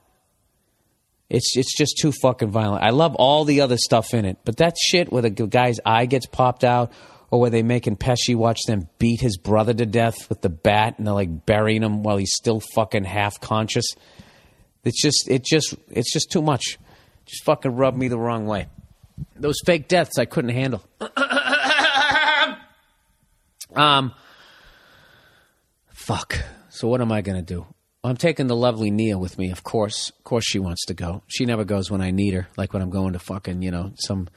It's it's just too fucking violent. I love all the other stuff in it, but that shit where the guy's eye gets popped out, or where they making Pesci watch them beat his brother to death with the bat, and they're like burying him while he's still fucking half conscious. It's just it just it's just too much. Just fucking rubbed me the wrong way. Those fake deaths I couldn't handle. um, fuck. So what am I gonna do? I'm taking the lovely Nia with me, of course. Of course, she wants to go. She never goes when I need her, like when I'm going to fucking, you know, some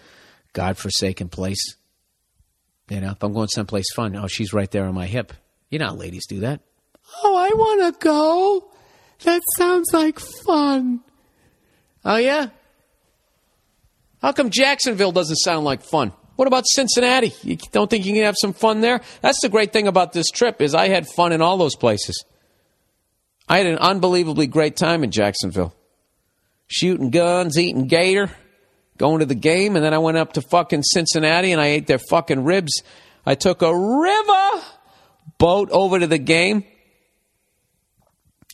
godforsaken place. You know, if I'm going someplace fun, oh, she's right there on my hip. You know how ladies do that. Oh, I want to go. That sounds like fun. Oh, yeah? How come Jacksonville doesn't sound like fun? What about Cincinnati? You don't think you can have some fun there? That's the great thing about this trip is I had fun in all those places. I had an unbelievably great time in Jacksonville. Shooting guns, eating gator, going to the game, and then I went up to fucking Cincinnati and I ate their fucking ribs. I took a river boat over to the game.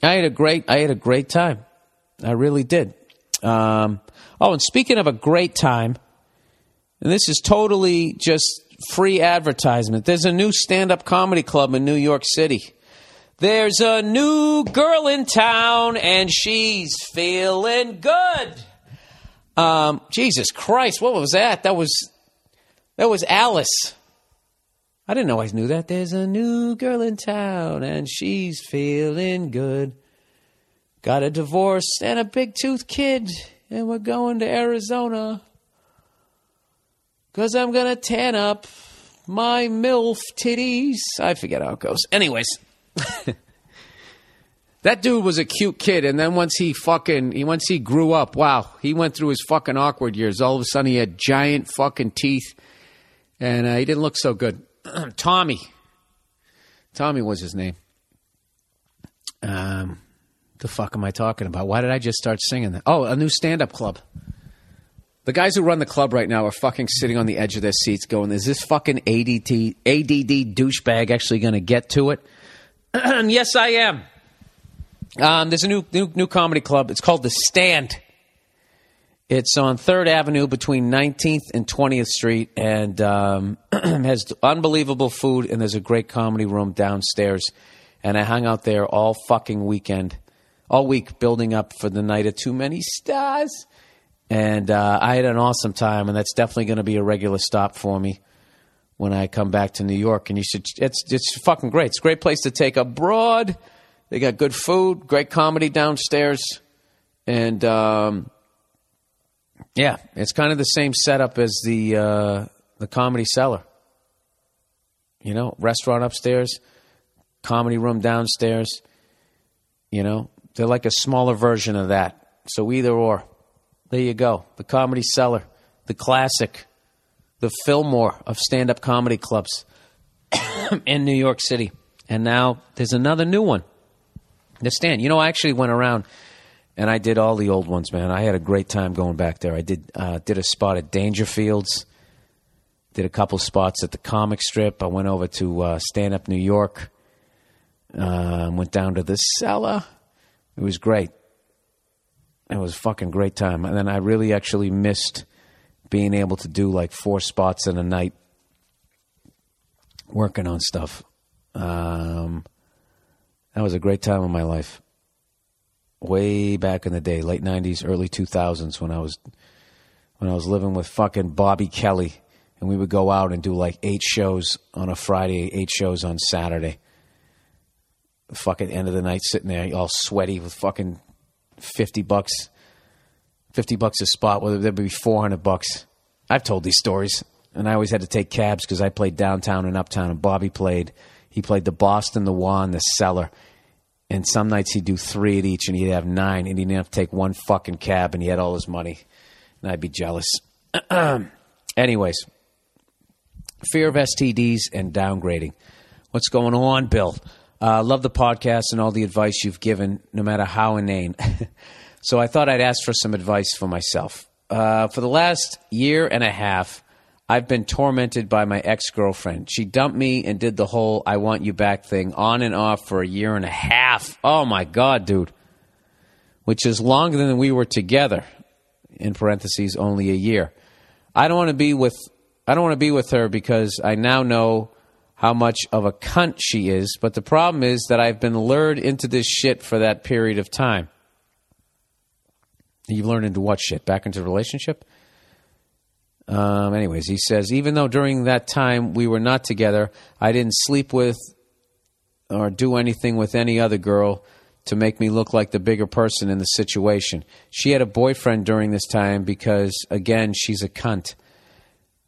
I had a great I had a great time. I really did. Um, oh, and speaking of a great time, and this is totally just free advertisement. There's a new stand-up comedy club in New York City. There's a new girl in town and she's feeling good. Um, Jesus Christ, what was that? That was that was Alice. I didn't always knew that. There's a new girl in town and she's feeling good. Got a divorce and a big tooth kid, and we're going to Arizona. Cause I'm gonna tan up my MILF titties. I forget how it goes. Anyways. that dude was a cute kid, and then once he fucking he once he grew up, wow, he went through his fucking awkward years. All of a sudden, he had giant fucking teeth, and uh, he didn't look so good. Tommy, Tommy was his name. Um, the fuck am I talking about? Why did I just start singing that? Oh, a new stand-up club. The guys who run the club right now are fucking sitting on the edge of their seats, going, "Is this fucking ADT ADD douchebag actually going to get to it?" yes, I am. Um, there's a new, new new comedy club. It's called The Stand. It's on Third Avenue between 19th and 20th Street, and um, has unbelievable food. And there's a great comedy room downstairs. And I hung out there all fucking weekend, all week, building up for the night of Too Many Stars. And uh, I had an awesome time, and that's definitely going to be a regular stop for me when I come back to New York. And you should, it's, it's fucking great. It's a great place to take abroad. They got good food, great comedy downstairs. And um, yeah, it's kind of the same setup as the, uh, the comedy cellar. You know, restaurant upstairs, comedy room downstairs. You know, they're like a smaller version of that. So either or. There you go. The comedy cellar, the classic the Fillmore of stand up comedy clubs in New York City. And now there's another new one. The stand. You know, I actually went around and I did all the old ones, man. I had a great time going back there. I did uh, did a spot at Dangerfields, did a couple spots at the comic strip. I went over to uh, Stand Up New York, uh, went down to the cellar. It was great. It was a fucking great time. And then I really actually missed being able to do like four spots in a night working on stuff. Um, that was a great time of my life. Way back in the day, late '90s, early 2000s, when I was when I was living with fucking Bobby Kelly, and we would go out and do like eight shows on a Friday, eight shows on Saturday. Fucking end of the night, sitting there all sweaty with fucking fifty bucks, fifty bucks a spot. Whether there'd be four hundred bucks. I've told these stories, and I always had to take cabs because I played downtown and uptown, and Bobby played. He played the Boston, the One, the Cellar, and some nights he'd do three at each, and he'd have nine, and he didn't have to take one fucking cab, and he had all his money, and I'd be jealous. Anyways, fear of STDs and downgrading. What's going on, Bill? Uh, love the podcast and all the advice you've given, no matter how inane. so I thought I'd ask for some advice for myself. Uh, for the last year and a half, I've been tormented by my ex girlfriend. She dumped me and did the whole I want you back thing on and off for a year and a half. Oh my God, dude. Which is longer than we were together. In parentheses, only a year. I don't want to be with I don't want to be with her because I now know how much of a cunt she is, but the problem is that I've been lured into this shit for that period of time. You've learned into what shit? Back into the relationship? Um, anyways, he says, even though during that time we were not together, I didn't sleep with or do anything with any other girl to make me look like the bigger person in the situation. She had a boyfriend during this time because, again, she's a cunt.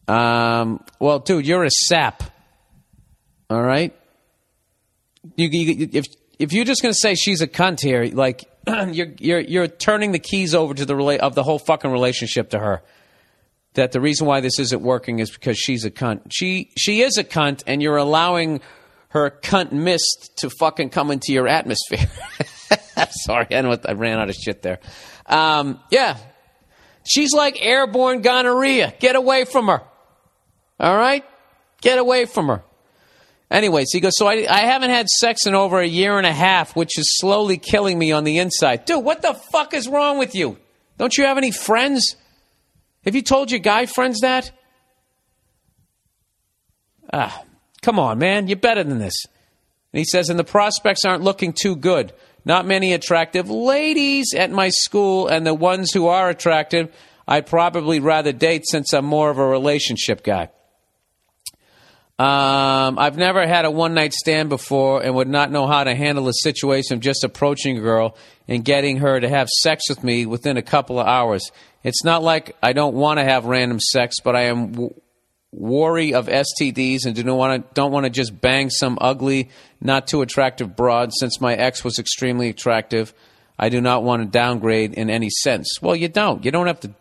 Um, well, dude, you're a sap. All right. You, you, if if you're just going to say she's a cunt here, like you're you're you're turning the keys over to the rela- of the whole fucking relationship to her. That the reason why this isn't working is because she's a cunt. She she is a cunt, and you're allowing her cunt mist to fucking come into your atmosphere. Sorry, I know I ran out of shit there. Um, yeah, she's like airborne gonorrhea. Get away from her. All right, get away from her. Anyways, he goes, So I, I haven't had sex in over a year and a half, which is slowly killing me on the inside. Dude, what the fuck is wrong with you? Don't you have any friends? Have you told your guy friends that? Ah, come on, man. You're better than this. And he says, And the prospects aren't looking too good. Not many attractive ladies at my school, and the ones who are attractive, I'd probably rather date since I'm more of a relationship guy. Um, I've never had a one night stand before and would not know how to handle a situation of just approaching a girl and getting her to have sex with me within a couple of hours. It's not like I don't want to have random sex, but I am w- worry of STDs and do not want to don't want to just bang some ugly, not too attractive broad. Since my ex was extremely attractive, I do not want to downgrade in any sense. Well, you don't. You don't have to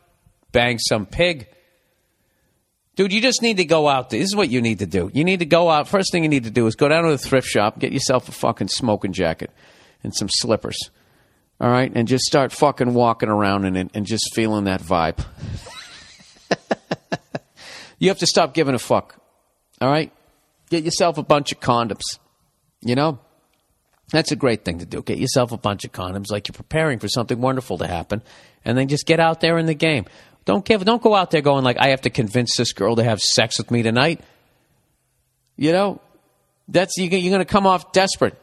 bang some pig. Dude, you just need to go out. This is what you need to do. You need to go out. First thing you need to do is go down to the thrift shop, get yourself a fucking smoking jacket and some slippers. All right? And just start fucking walking around in it and just feeling that vibe. you have to stop giving a fuck. All right? Get yourself a bunch of condoms. You know? That's a great thing to do. Get yourself a bunch of condoms like you're preparing for something wonderful to happen and then just get out there in the game. Don't give don't go out there going like I have to convince this girl to have sex with me tonight. You know? That's you you're going to come off desperate.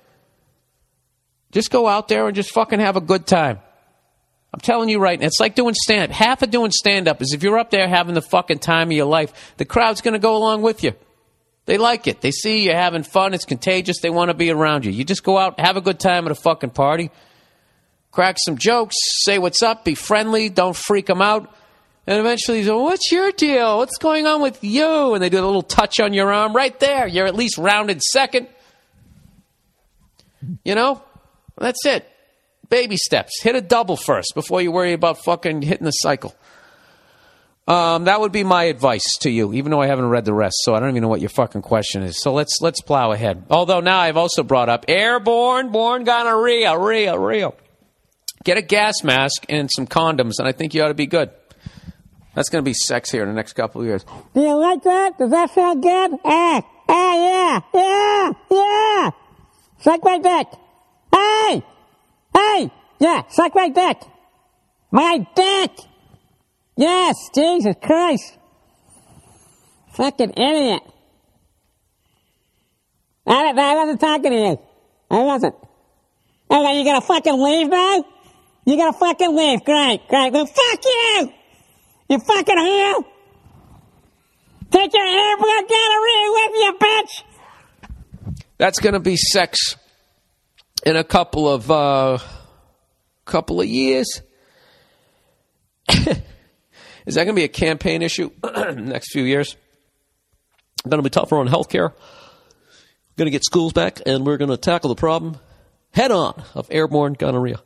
Just go out there and just fucking have a good time. I'm telling you right now, it's like doing stand. Half of doing stand up is if you're up there having the fucking time of your life, the crowd's going to go along with you. They like it. They see you are having fun. It's contagious. They want to be around you. You just go out, have a good time at a fucking party, crack some jokes, say what's up, be friendly, don't freak them out. And eventually, you go, What's your deal? What's going on with you? And they do a little touch on your arm right there. You're at least rounded second. You know? That's it. Baby steps. Hit a double first before you worry about fucking hitting the cycle. Um, that would be my advice to you, even though I haven't read the rest, so I don't even know what your fucking question is. So let's let's plow ahead. Although now I've also brought up airborne, born gonorrhea, real, real. Get a gas mask and some condoms, and I think you ought to be good. That's going to be sex here in the next couple of years. Do you like that? Does that feel good? Ah, ah, yeah, yeah, yeah. Suck my dick. Hey, hey, yeah, suck my dick. My dick. Yes, Jesus Christ. Fucking idiot. I, I wasn't talking to you. I wasn't. Okay, you gonna fucking leave now? You gonna fucking leave? Great, great. Well, fuck you! You fucking whore! Take your airborne gonorrhea with you, bitch! That's going to be sex in a couple of uh, couple of years. Is that going to be a campaign issue next few years? Going to be tougher on healthcare. Going to get schools back, and we're going to tackle the problem head on of airborne gonorrhea.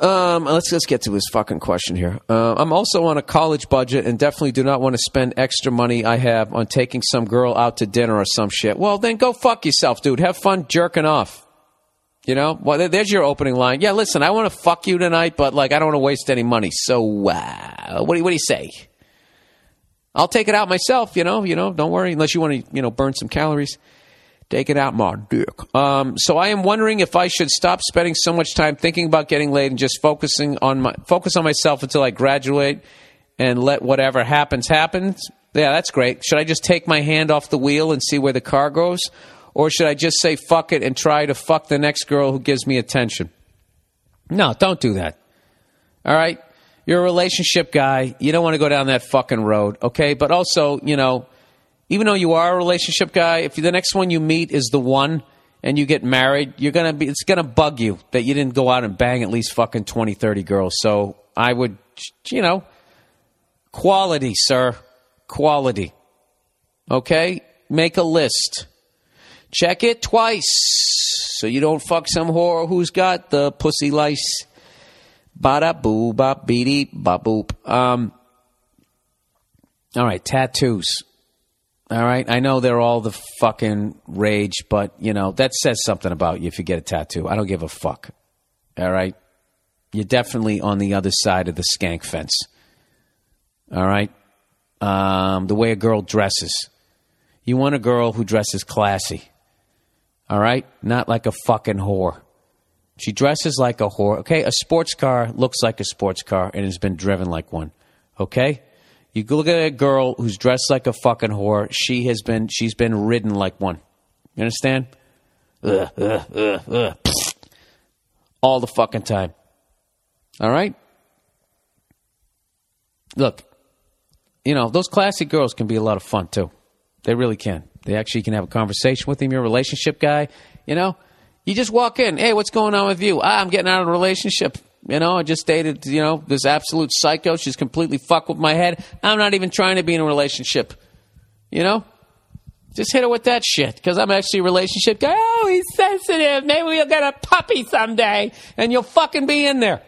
Um, let's let's get to his fucking question here. Uh, I'm also on a college budget and definitely do not want to spend extra money I have on taking some girl out to dinner or some shit. Well, then go fuck yourself, dude. Have fun jerking off. You know, well, there's your opening line. Yeah, listen, I want to fuck you tonight, but like, I don't want to waste any money. So, uh, what do you, what do you say? I'll take it out myself. You know, you know, don't worry unless you want to, you know, burn some calories. Take it out, dick. Um, so I am wondering if I should stop spending so much time thinking about getting laid and just focusing on my focus on myself until I graduate and let whatever happens happens. Yeah, that's great. Should I just take my hand off the wheel and see where the car goes, or should I just say fuck it and try to fuck the next girl who gives me attention? No, don't do that. All right, you're a relationship guy. You don't want to go down that fucking road, okay? But also, you know even though you are a relationship guy, if the next one you meet is the one and you get married, you're gonna be it's gonna bug you that you didn't go out and bang at least fucking 20, 30 girls. So I would you know quality, sir. Quality. Okay? Make a list. Check it twice. So you don't fuck some whore who's got the pussy lice. Bada boo bop beady bop boop. Um all right, tattoos. All right, I know they're all the fucking rage, but you know that says something about you if you get a tattoo. I don't give a fuck. All right, you're definitely on the other side of the skank fence. All right, um, the way a girl dresses. You want a girl who dresses classy. All right, not like a fucking whore. She dresses like a whore. Okay, a sports car looks like a sports car and has been driven like one. Okay. You look at a girl who's dressed like a fucking whore. She has been she's been ridden like one. You understand? Ugh, ugh, ugh. All the fucking time. All right? Look, you know, those classy girls can be a lot of fun too. They really can. They actually can have a conversation with him. You're a relationship guy, you know? You just walk in, hey, what's going on with you? Ah, I'm getting out of a relationship. You know, I just dated, you know, this absolute psycho. She's completely fucked with my head. I'm not even trying to be in a relationship. You know? Just hit her with that shit because I'm actually a relationship guy. Oh, he's sensitive. Maybe we'll get a puppy someday and you'll fucking be in there.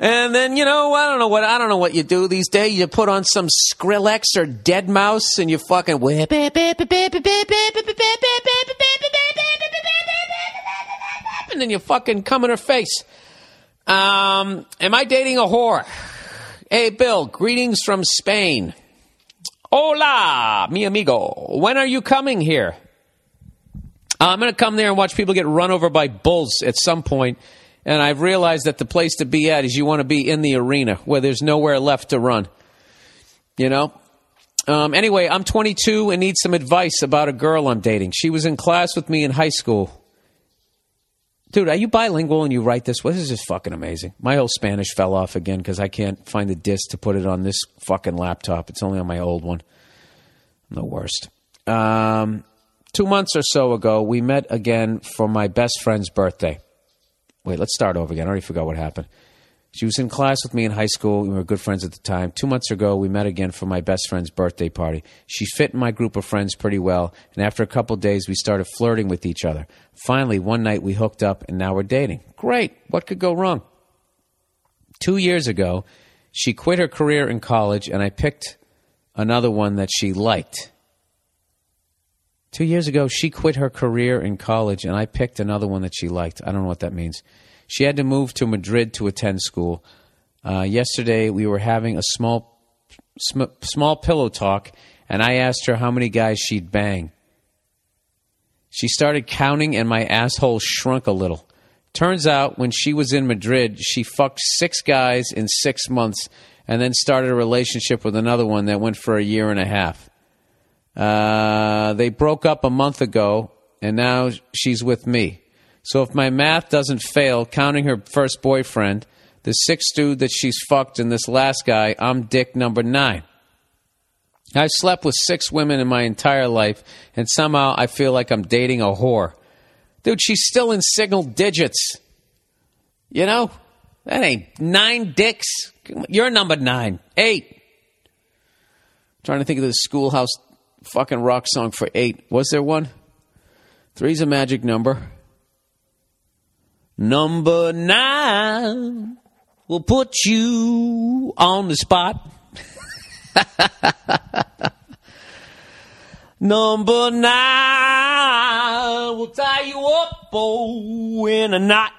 And then, you know, I don't know what I don't know what you do these days. You put on some Skrillex or Deadmau5 and you fucking whip and then you fucking come in her face. Um, am I dating a whore? Hey, Bill, greetings from Spain. Hola, mi amigo. When are you coming here? Uh, I'm going to come there and watch people get run over by bulls at some point, and I've realized that the place to be at is you want to be in the arena where there's nowhere left to run. You know? Um, anyway, I'm 22 and need some advice about a girl I'm dating. She was in class with me in high school. Dude, are you bilingual and you write this? Well, this is just fucking amazing. My old Spanish fell off again because I can't find the disc to put it on this fucking laptop. It's only on my old one. I'm the worst. Um, two months or so ago, we met again for my best friend's birthday. Wait, let's start over again. I already forgot what happened. She was in class with me in high school. We were good friends at the time. Two months ago, we met again for my best friend's birthday party. She fit in my group of friends pretty well, and after a couple days, we started flirting with each other. Finally, one night we hooked up, and now we're dating. Great. What could go wrong? Two years ago, she quit her career in college, and I picked another one that she liked. Two years ago, she quit her career in college, and I picked another one that she liked. I don't know what that means. She had to move to Madrid to attend school. Uh, yesterday, we were having a small, sm- small pillow talk, and I asked her how many guys she'd bang. She started counting, and my asshole shrunk a little. Turns out, when she was in Madrid, she fucked six guys in six months and then started a relationship with another one that went for a year and a half. Uh, they broke up a month ago, and now she's with me. So if my math doesn't fail, counting her first boyfriend, the sixth dude that she's fucked, and this last guy, I'm dick number nine. I've slept with six women in my entire life, and somehow I feel like I'm dating a whore. Dude, she's still in single digits. You know? That ain't nine dicks. You're number nine. Eight. trying to think of the schoolhouse fucking rock song for eight. Was there one? Three's a magic number. Number nine will put you on the spot. Number nine will tie you up oh, in a knot.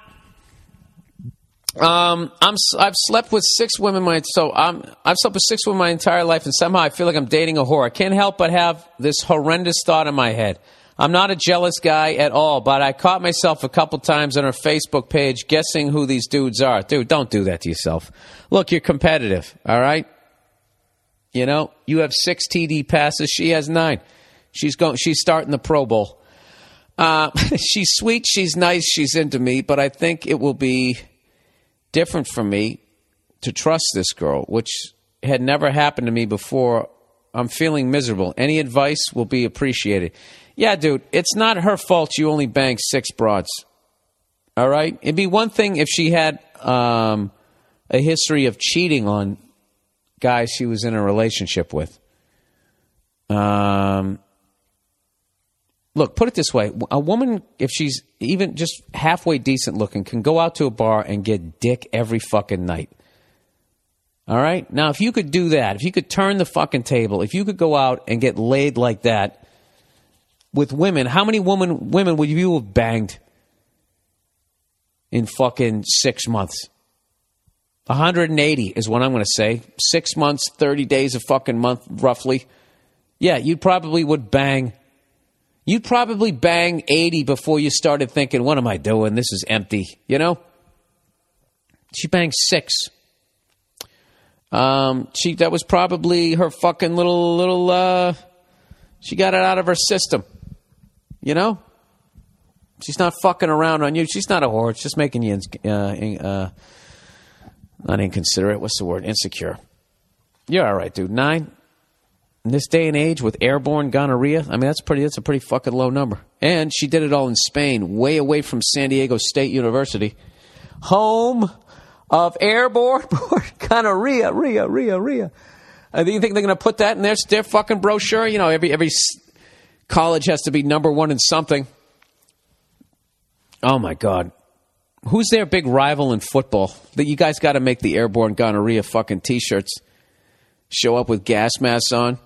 Um, I'm I've slept with six women my so I'm I've slept with six women my entire life, and somehow I feel like I'm dating a whore. I can't help but have this horrendous thought in my head. I'm not a jealous guy at all, but I caught myself a couple times on her Facebook page guessing who these dudes are. Dude, don't do that to yourself. Look, you're competitive, all right? You know, you have six TD passes. She has nine. She's going. She's starting the Pro Bowl. Uh, she's sweet. She's nice. She's into me. But I think it will be different for me to trust this girl, which had never happened to me before. I'm feeling miserable. Any advice will be appreciated. Yeah, dude, it's not her fault you only banged six broads. All right? It'd be one thing if she had um, a history of cheating on guys she was in a relationship with. Um, look, put it this way: a woman, if she's even just halfway decent looking, can go out to a bar and get dick every fucking night. All right. Now, if you could do that, if you could turn the fucking table, if you could go out and get laid like that with women, how many women women would you have banged in fucking six months? 180 is what I'm going to say. Six months, 30 days a fucking month, roughly. Yeah, you probably would bang. You'd probably bang 80 before you started thinking, what am I doing? This is empty, you know? She banged six. Um, she that was probably her fucking little little. Uh, she got it out of her system, you know. She's not fucking around on you. She's not a whore. It's just making you uh, uh, not inconsiderate. What's the word? Insecure. You're all right, dude. Nine. In this day and age with airborne gonorrhea, I mean that's pretty. That's a pretty fucking low number. And she did it all in Spain, way away from San Diego State University, home of airborne gonorrhea, rhea, rhea, rhea. Uh, you think they're going to put that in their, their fucking brochure? You know, every every college has to be number one in something. Oh my god, who's their big rival in football? That you guys got to make the airborne gonorrhea fucking t-shirts. Show up with gas masks on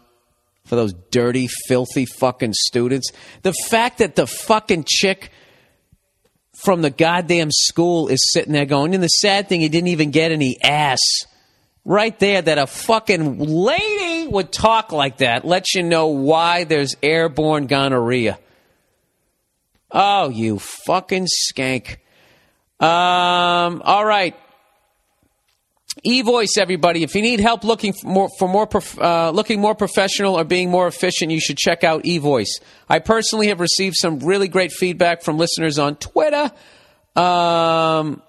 for those dirty, filthy fucking students. The fact that the fucking chick from the goddamn school is sitting there going, and the sad thing, he didn't even get any ass. Right there, that a fucking lady would talk like that lets you know why there's airborne gonorrhea. Oh, you fucking skank. Um, all right. eVoice, everybody. If you need help looking for more, for more prof- uh, looking more professional or being more efficient, you should check out eVoice. I personally have received some really great feedback from listeners on Twitter um,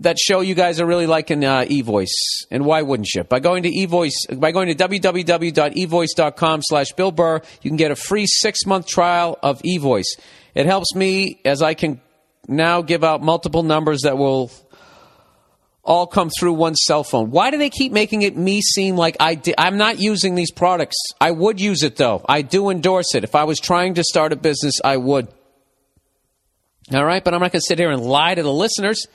that show you guys are really liking uh, eVoice. And why wouldn't you? By going to eVoice, by going to www.evoice.com slash Bill Burr, you can get a free six month trial of eVoice. It helps me as I can now give out multiple numbers that will all come through one cell phone. Why do they keep making it me seem like I I'm not using these products? I would use it though. I do endorse it. If I was trying to start a business, I would. All right, but I'm not going to sit here and lie to the listeners.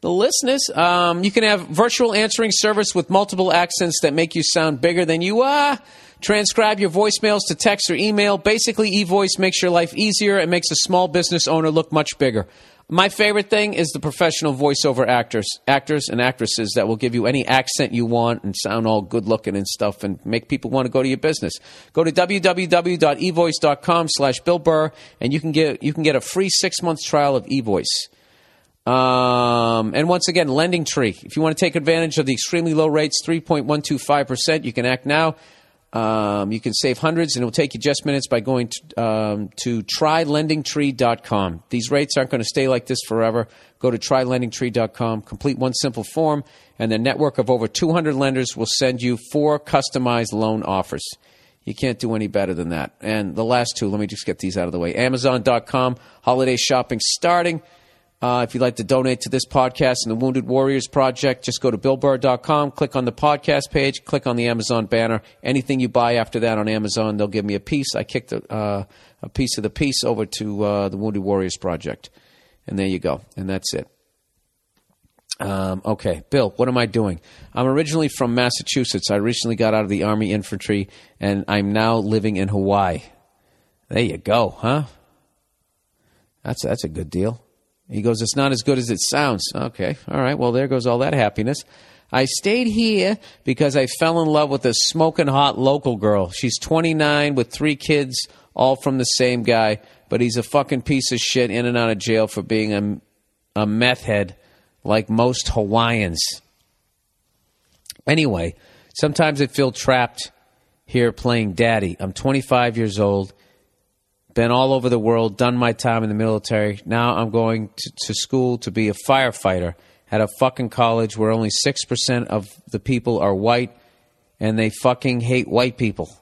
The listeners, um, you can have virtual answering service with multiple accents that make you sound bigger than you are. Transcribe your voicemails to text or email. Basically, eVoice makes your life easier and makes a small business owner look much bigger. My favorite thing is the professional voiceover actors, actors and actresses that will give you any accent you want and sound all good looking and stuff and make people want to go to your business. Go to www.evoice.com slash Bill Burr and you can get you can get a free six month trial of eVoice. Um, and once again, Lending Tree. If you want to take advantage of the extremely low rates, 3.125%, you can act now. Um, you can save hundreds, and it will take you just minutes by going to, um, to trylendingtree.com. These rates aren't going to stay like this forever. Go to trylendingtree.com, complete one simple form, and their network of over 200 lenders will send you four customized loan offers. You can't do any better than that. And the last two, let me just get these out of the way. Amazon.com, holiday shopping starting. Uh, if you'd like to donate to this podcast and the Wounded Warriors Project, just go to billburr.com, click on the podcast page, click on the Amazon banner. Anything you buy after that on Amazon, they'll give me a piece. I kicked a, uh, a piece of the piece over to uh, the Wounded Warriors Project. And there you go. And that's it. Um, okay, Bill, what am I doing? I'm originally from Massachusetts. I recently got out of the Army infantry, and I'm now living in Hawaii. There you go, huh? That's that's a good deal. He goes, It's not as good as it sounds. Okay, all right, well, there goes all that happiness. I stayed here because I fell in love with a smoking hot local girl. She's 29 with three kids, all from the same guy, but he's a fucking piece of shit in and out of jail for being a, a meth head like most Hawaiians. Anyway, sometimes I feel trapped here playing daddy. I'm 25 years old, been all over the world, done my time in the military. Now I'm going to, to school to be a firefighter at a fucking college where only 6% of the people are white and they fucking hate white people.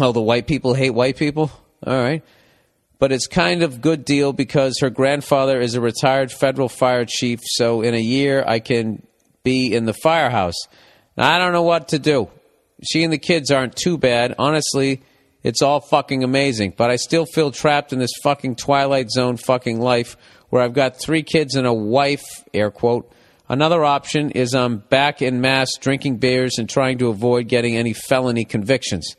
Oh, the white people hate white people? All right. But it's kind of good deal because her grandfather is a retired federal fire chief, so in a year I can be in the firehouse. Now, I don't know what to do. She and the kids aren't too bad. Honestly, it's all fucking amazing, but I still feel trapped in this fucking Twilight Zone fucking life where I've got three kids and a wife, air quote. Another option is I'm back in mass drinking beers and trying to avoid getting any felony convictions.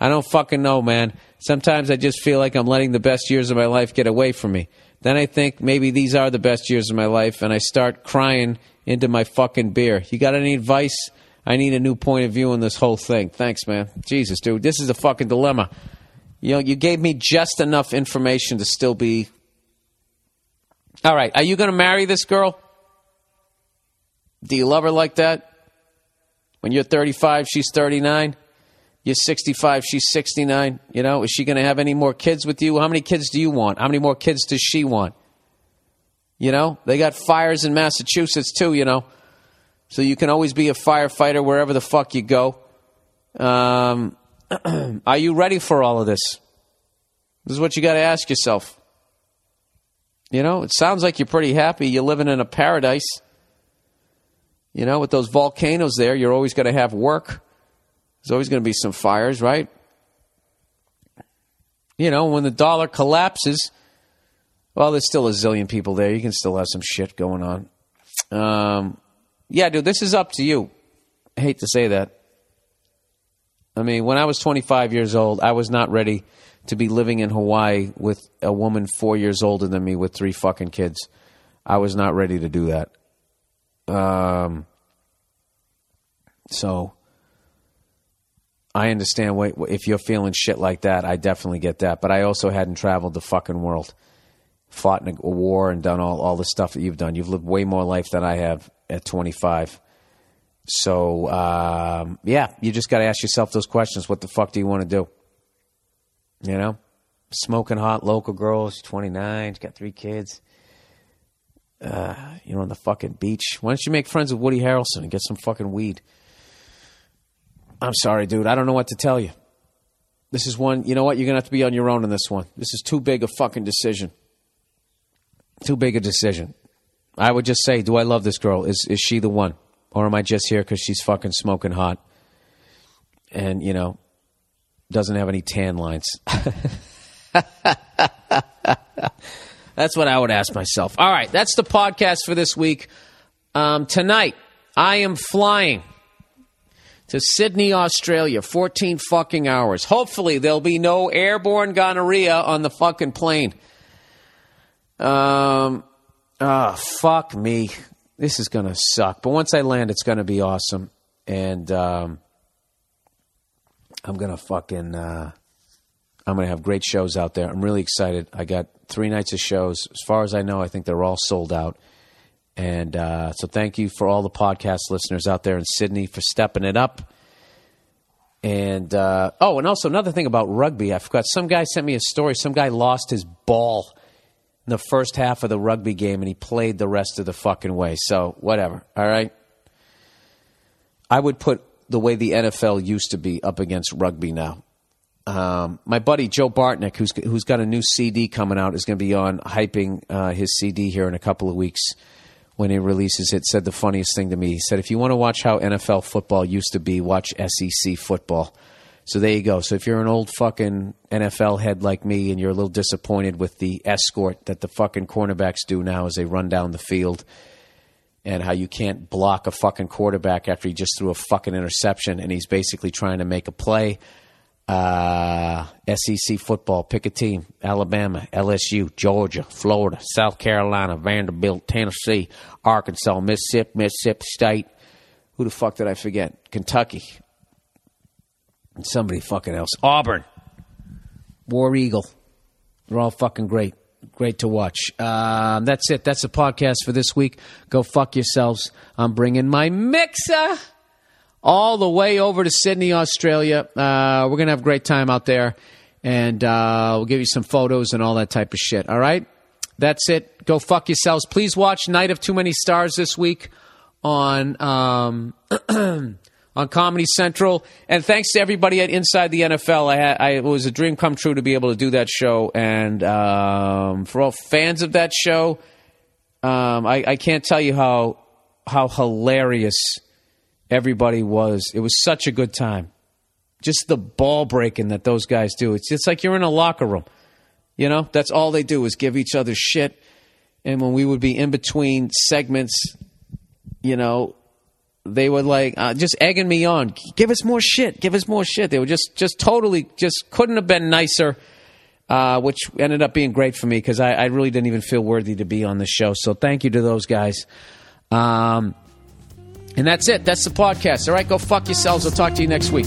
I don't fucking know, man. Sometimes I just feel like I'm letting the best years of my life get away from me. Then I think maybe these are the best years of my life, and I start crying into my fucking beer. You got any advice? I need a new point of view on this whole thing. Thanks, man. Jesus, dude, this is a fucking dilemma. You know, you gave me just enough information to still be. All right, are you going to marry this girl? Do you love her like that? When you're 35, she's 39. You're 65, she's 69. You know, is she going to have any more kids with you? How many kids do you want? How many more kids does she want? You know, they got fires in Massachusetts too, you know. So you can always be a firefighter wherever the fuck you go. Um, are you ready for all of this? This is what you got to ask yourself. You know, it sounds like you're pretty happy. You're living in a paradise. You know, with those volcanoes there, you're always going to have work. There's always going to be some fires, right? You know, when the dollar collapses, well, there's still a zillion people there. You can still have some shit going on. Um, yeah, dude, this is up to you. I hate to say that. I mean, when I was 25 years old, I was not ready to be living in Hawaii with a woman four years older than me with three fucking kids. I was not ready to do that. Um, so I understand what, if you're feeling shit like that. I definitely get that. But I also hadn't traveled the fucking world, fought in a war, and done all, all the stuff that you've done. You've lived way more life than I have at 25. So, um, yeah, you just got to ask yourself those questions. What the fuck do you want to do? You know? Smoking hot local girl. She's 29. She's got three kids. Uh, you know, on the fucking beach. Why don't you make friends with Woody Harrelson and get some fucking weed? I'm sorry, dude. I don't know what to tell you. This is one, you know what? You're going to have to be on your own in this one. This is too big a fucking decision. Too big a decision. I would just say, do I love this girl? Is is she the one? Or am I just here because she's fucking smoking hot and, you know, doesn't have any tan lines? that's what I would ask myself. All right, that's the podcast for this week. Um, tonight, I am flying to Sydney, Australia, 14 fucking hours. Hopefully, there'll be no airborne gonorrhea on the fucking plane. Um, ah, fuck me. This is gonna suck. But once I land, it's gonna be awesome, and um, I'm gonna fucking. Uh, I'm gonna have great shows out there. I'm really excited. I got three nights of shows. As far as I know, I think they're all sold out. And uh, so, thank you for all the podcast listeners out there in Sydney for stepping it up. And uh, oh, and also another thing about rugby, I forgot. Some guy sent me a story. Some guy lost his ball in the first half of the rugby game, and he played the rest of the fucking way. So whatever. All right. I would put the way the NFL used to be up against rugby now. Um, my buddy Joe Bartnick, who's who's got a new CD coming out, is going to be on hyping uh, his CD here in a couple of weeks when he releases it. Said the funniest thing to me. He said, "If you want to watch how NFL football used to be, watch SEC football." So there you go. So if you're an old fucking NFL head like me and you're a little disappointed with the escort that the fucking cornerbacks do now as they run down the field, and how you can't block a fucking quarterback after he just threw a fucking interception and he's basically trying to make a play. Uh, SEC football, pick a team. Alabama, LSU, Georgia, Florida, South Carolina, Vanderbilt, Tennessee, Arkansas, Mississippi, Mississippi State. Who the fuck did I forget? Kentucky. And somebody fucking else. Auburn. War Eagle. They're all fucking great. Great to watch. Um, that's it. That's the podcast for this week. Go fuck yourselves. I'm bringing my mixer all the way over to Sydney, Australia. Uh, we're going to have a great time out there. And uh, we'll give you some photos and all that type of shit. All right? That's it. Go fuck yourselves. Please watch Night of Too Many Stars this week on. Um, on Comedy Central. And thanks to everybody at Inside the NFL. I, had, I it was a dream come true to be able to do that show. And um, for all fans of that show, um, I, I can't tell you how how hilarious everybody was. It was such a good time. Just the ball breaking that those guys do. It's it's like you're in a locker room. You know, that's all they do is give each other shit. And when we would be in between segments, you know, they were like uh, just egging me on. Give us more shit. Give us more shit. They were just just totally just couldn't have been nicer. Uh, which ended up being great for me because I, I really didn't even feel worthy to be on the show. So thank you to those guys. Um, and that's it. That's the podcast. All right, go fuck yourselves. I'll talk to you next week.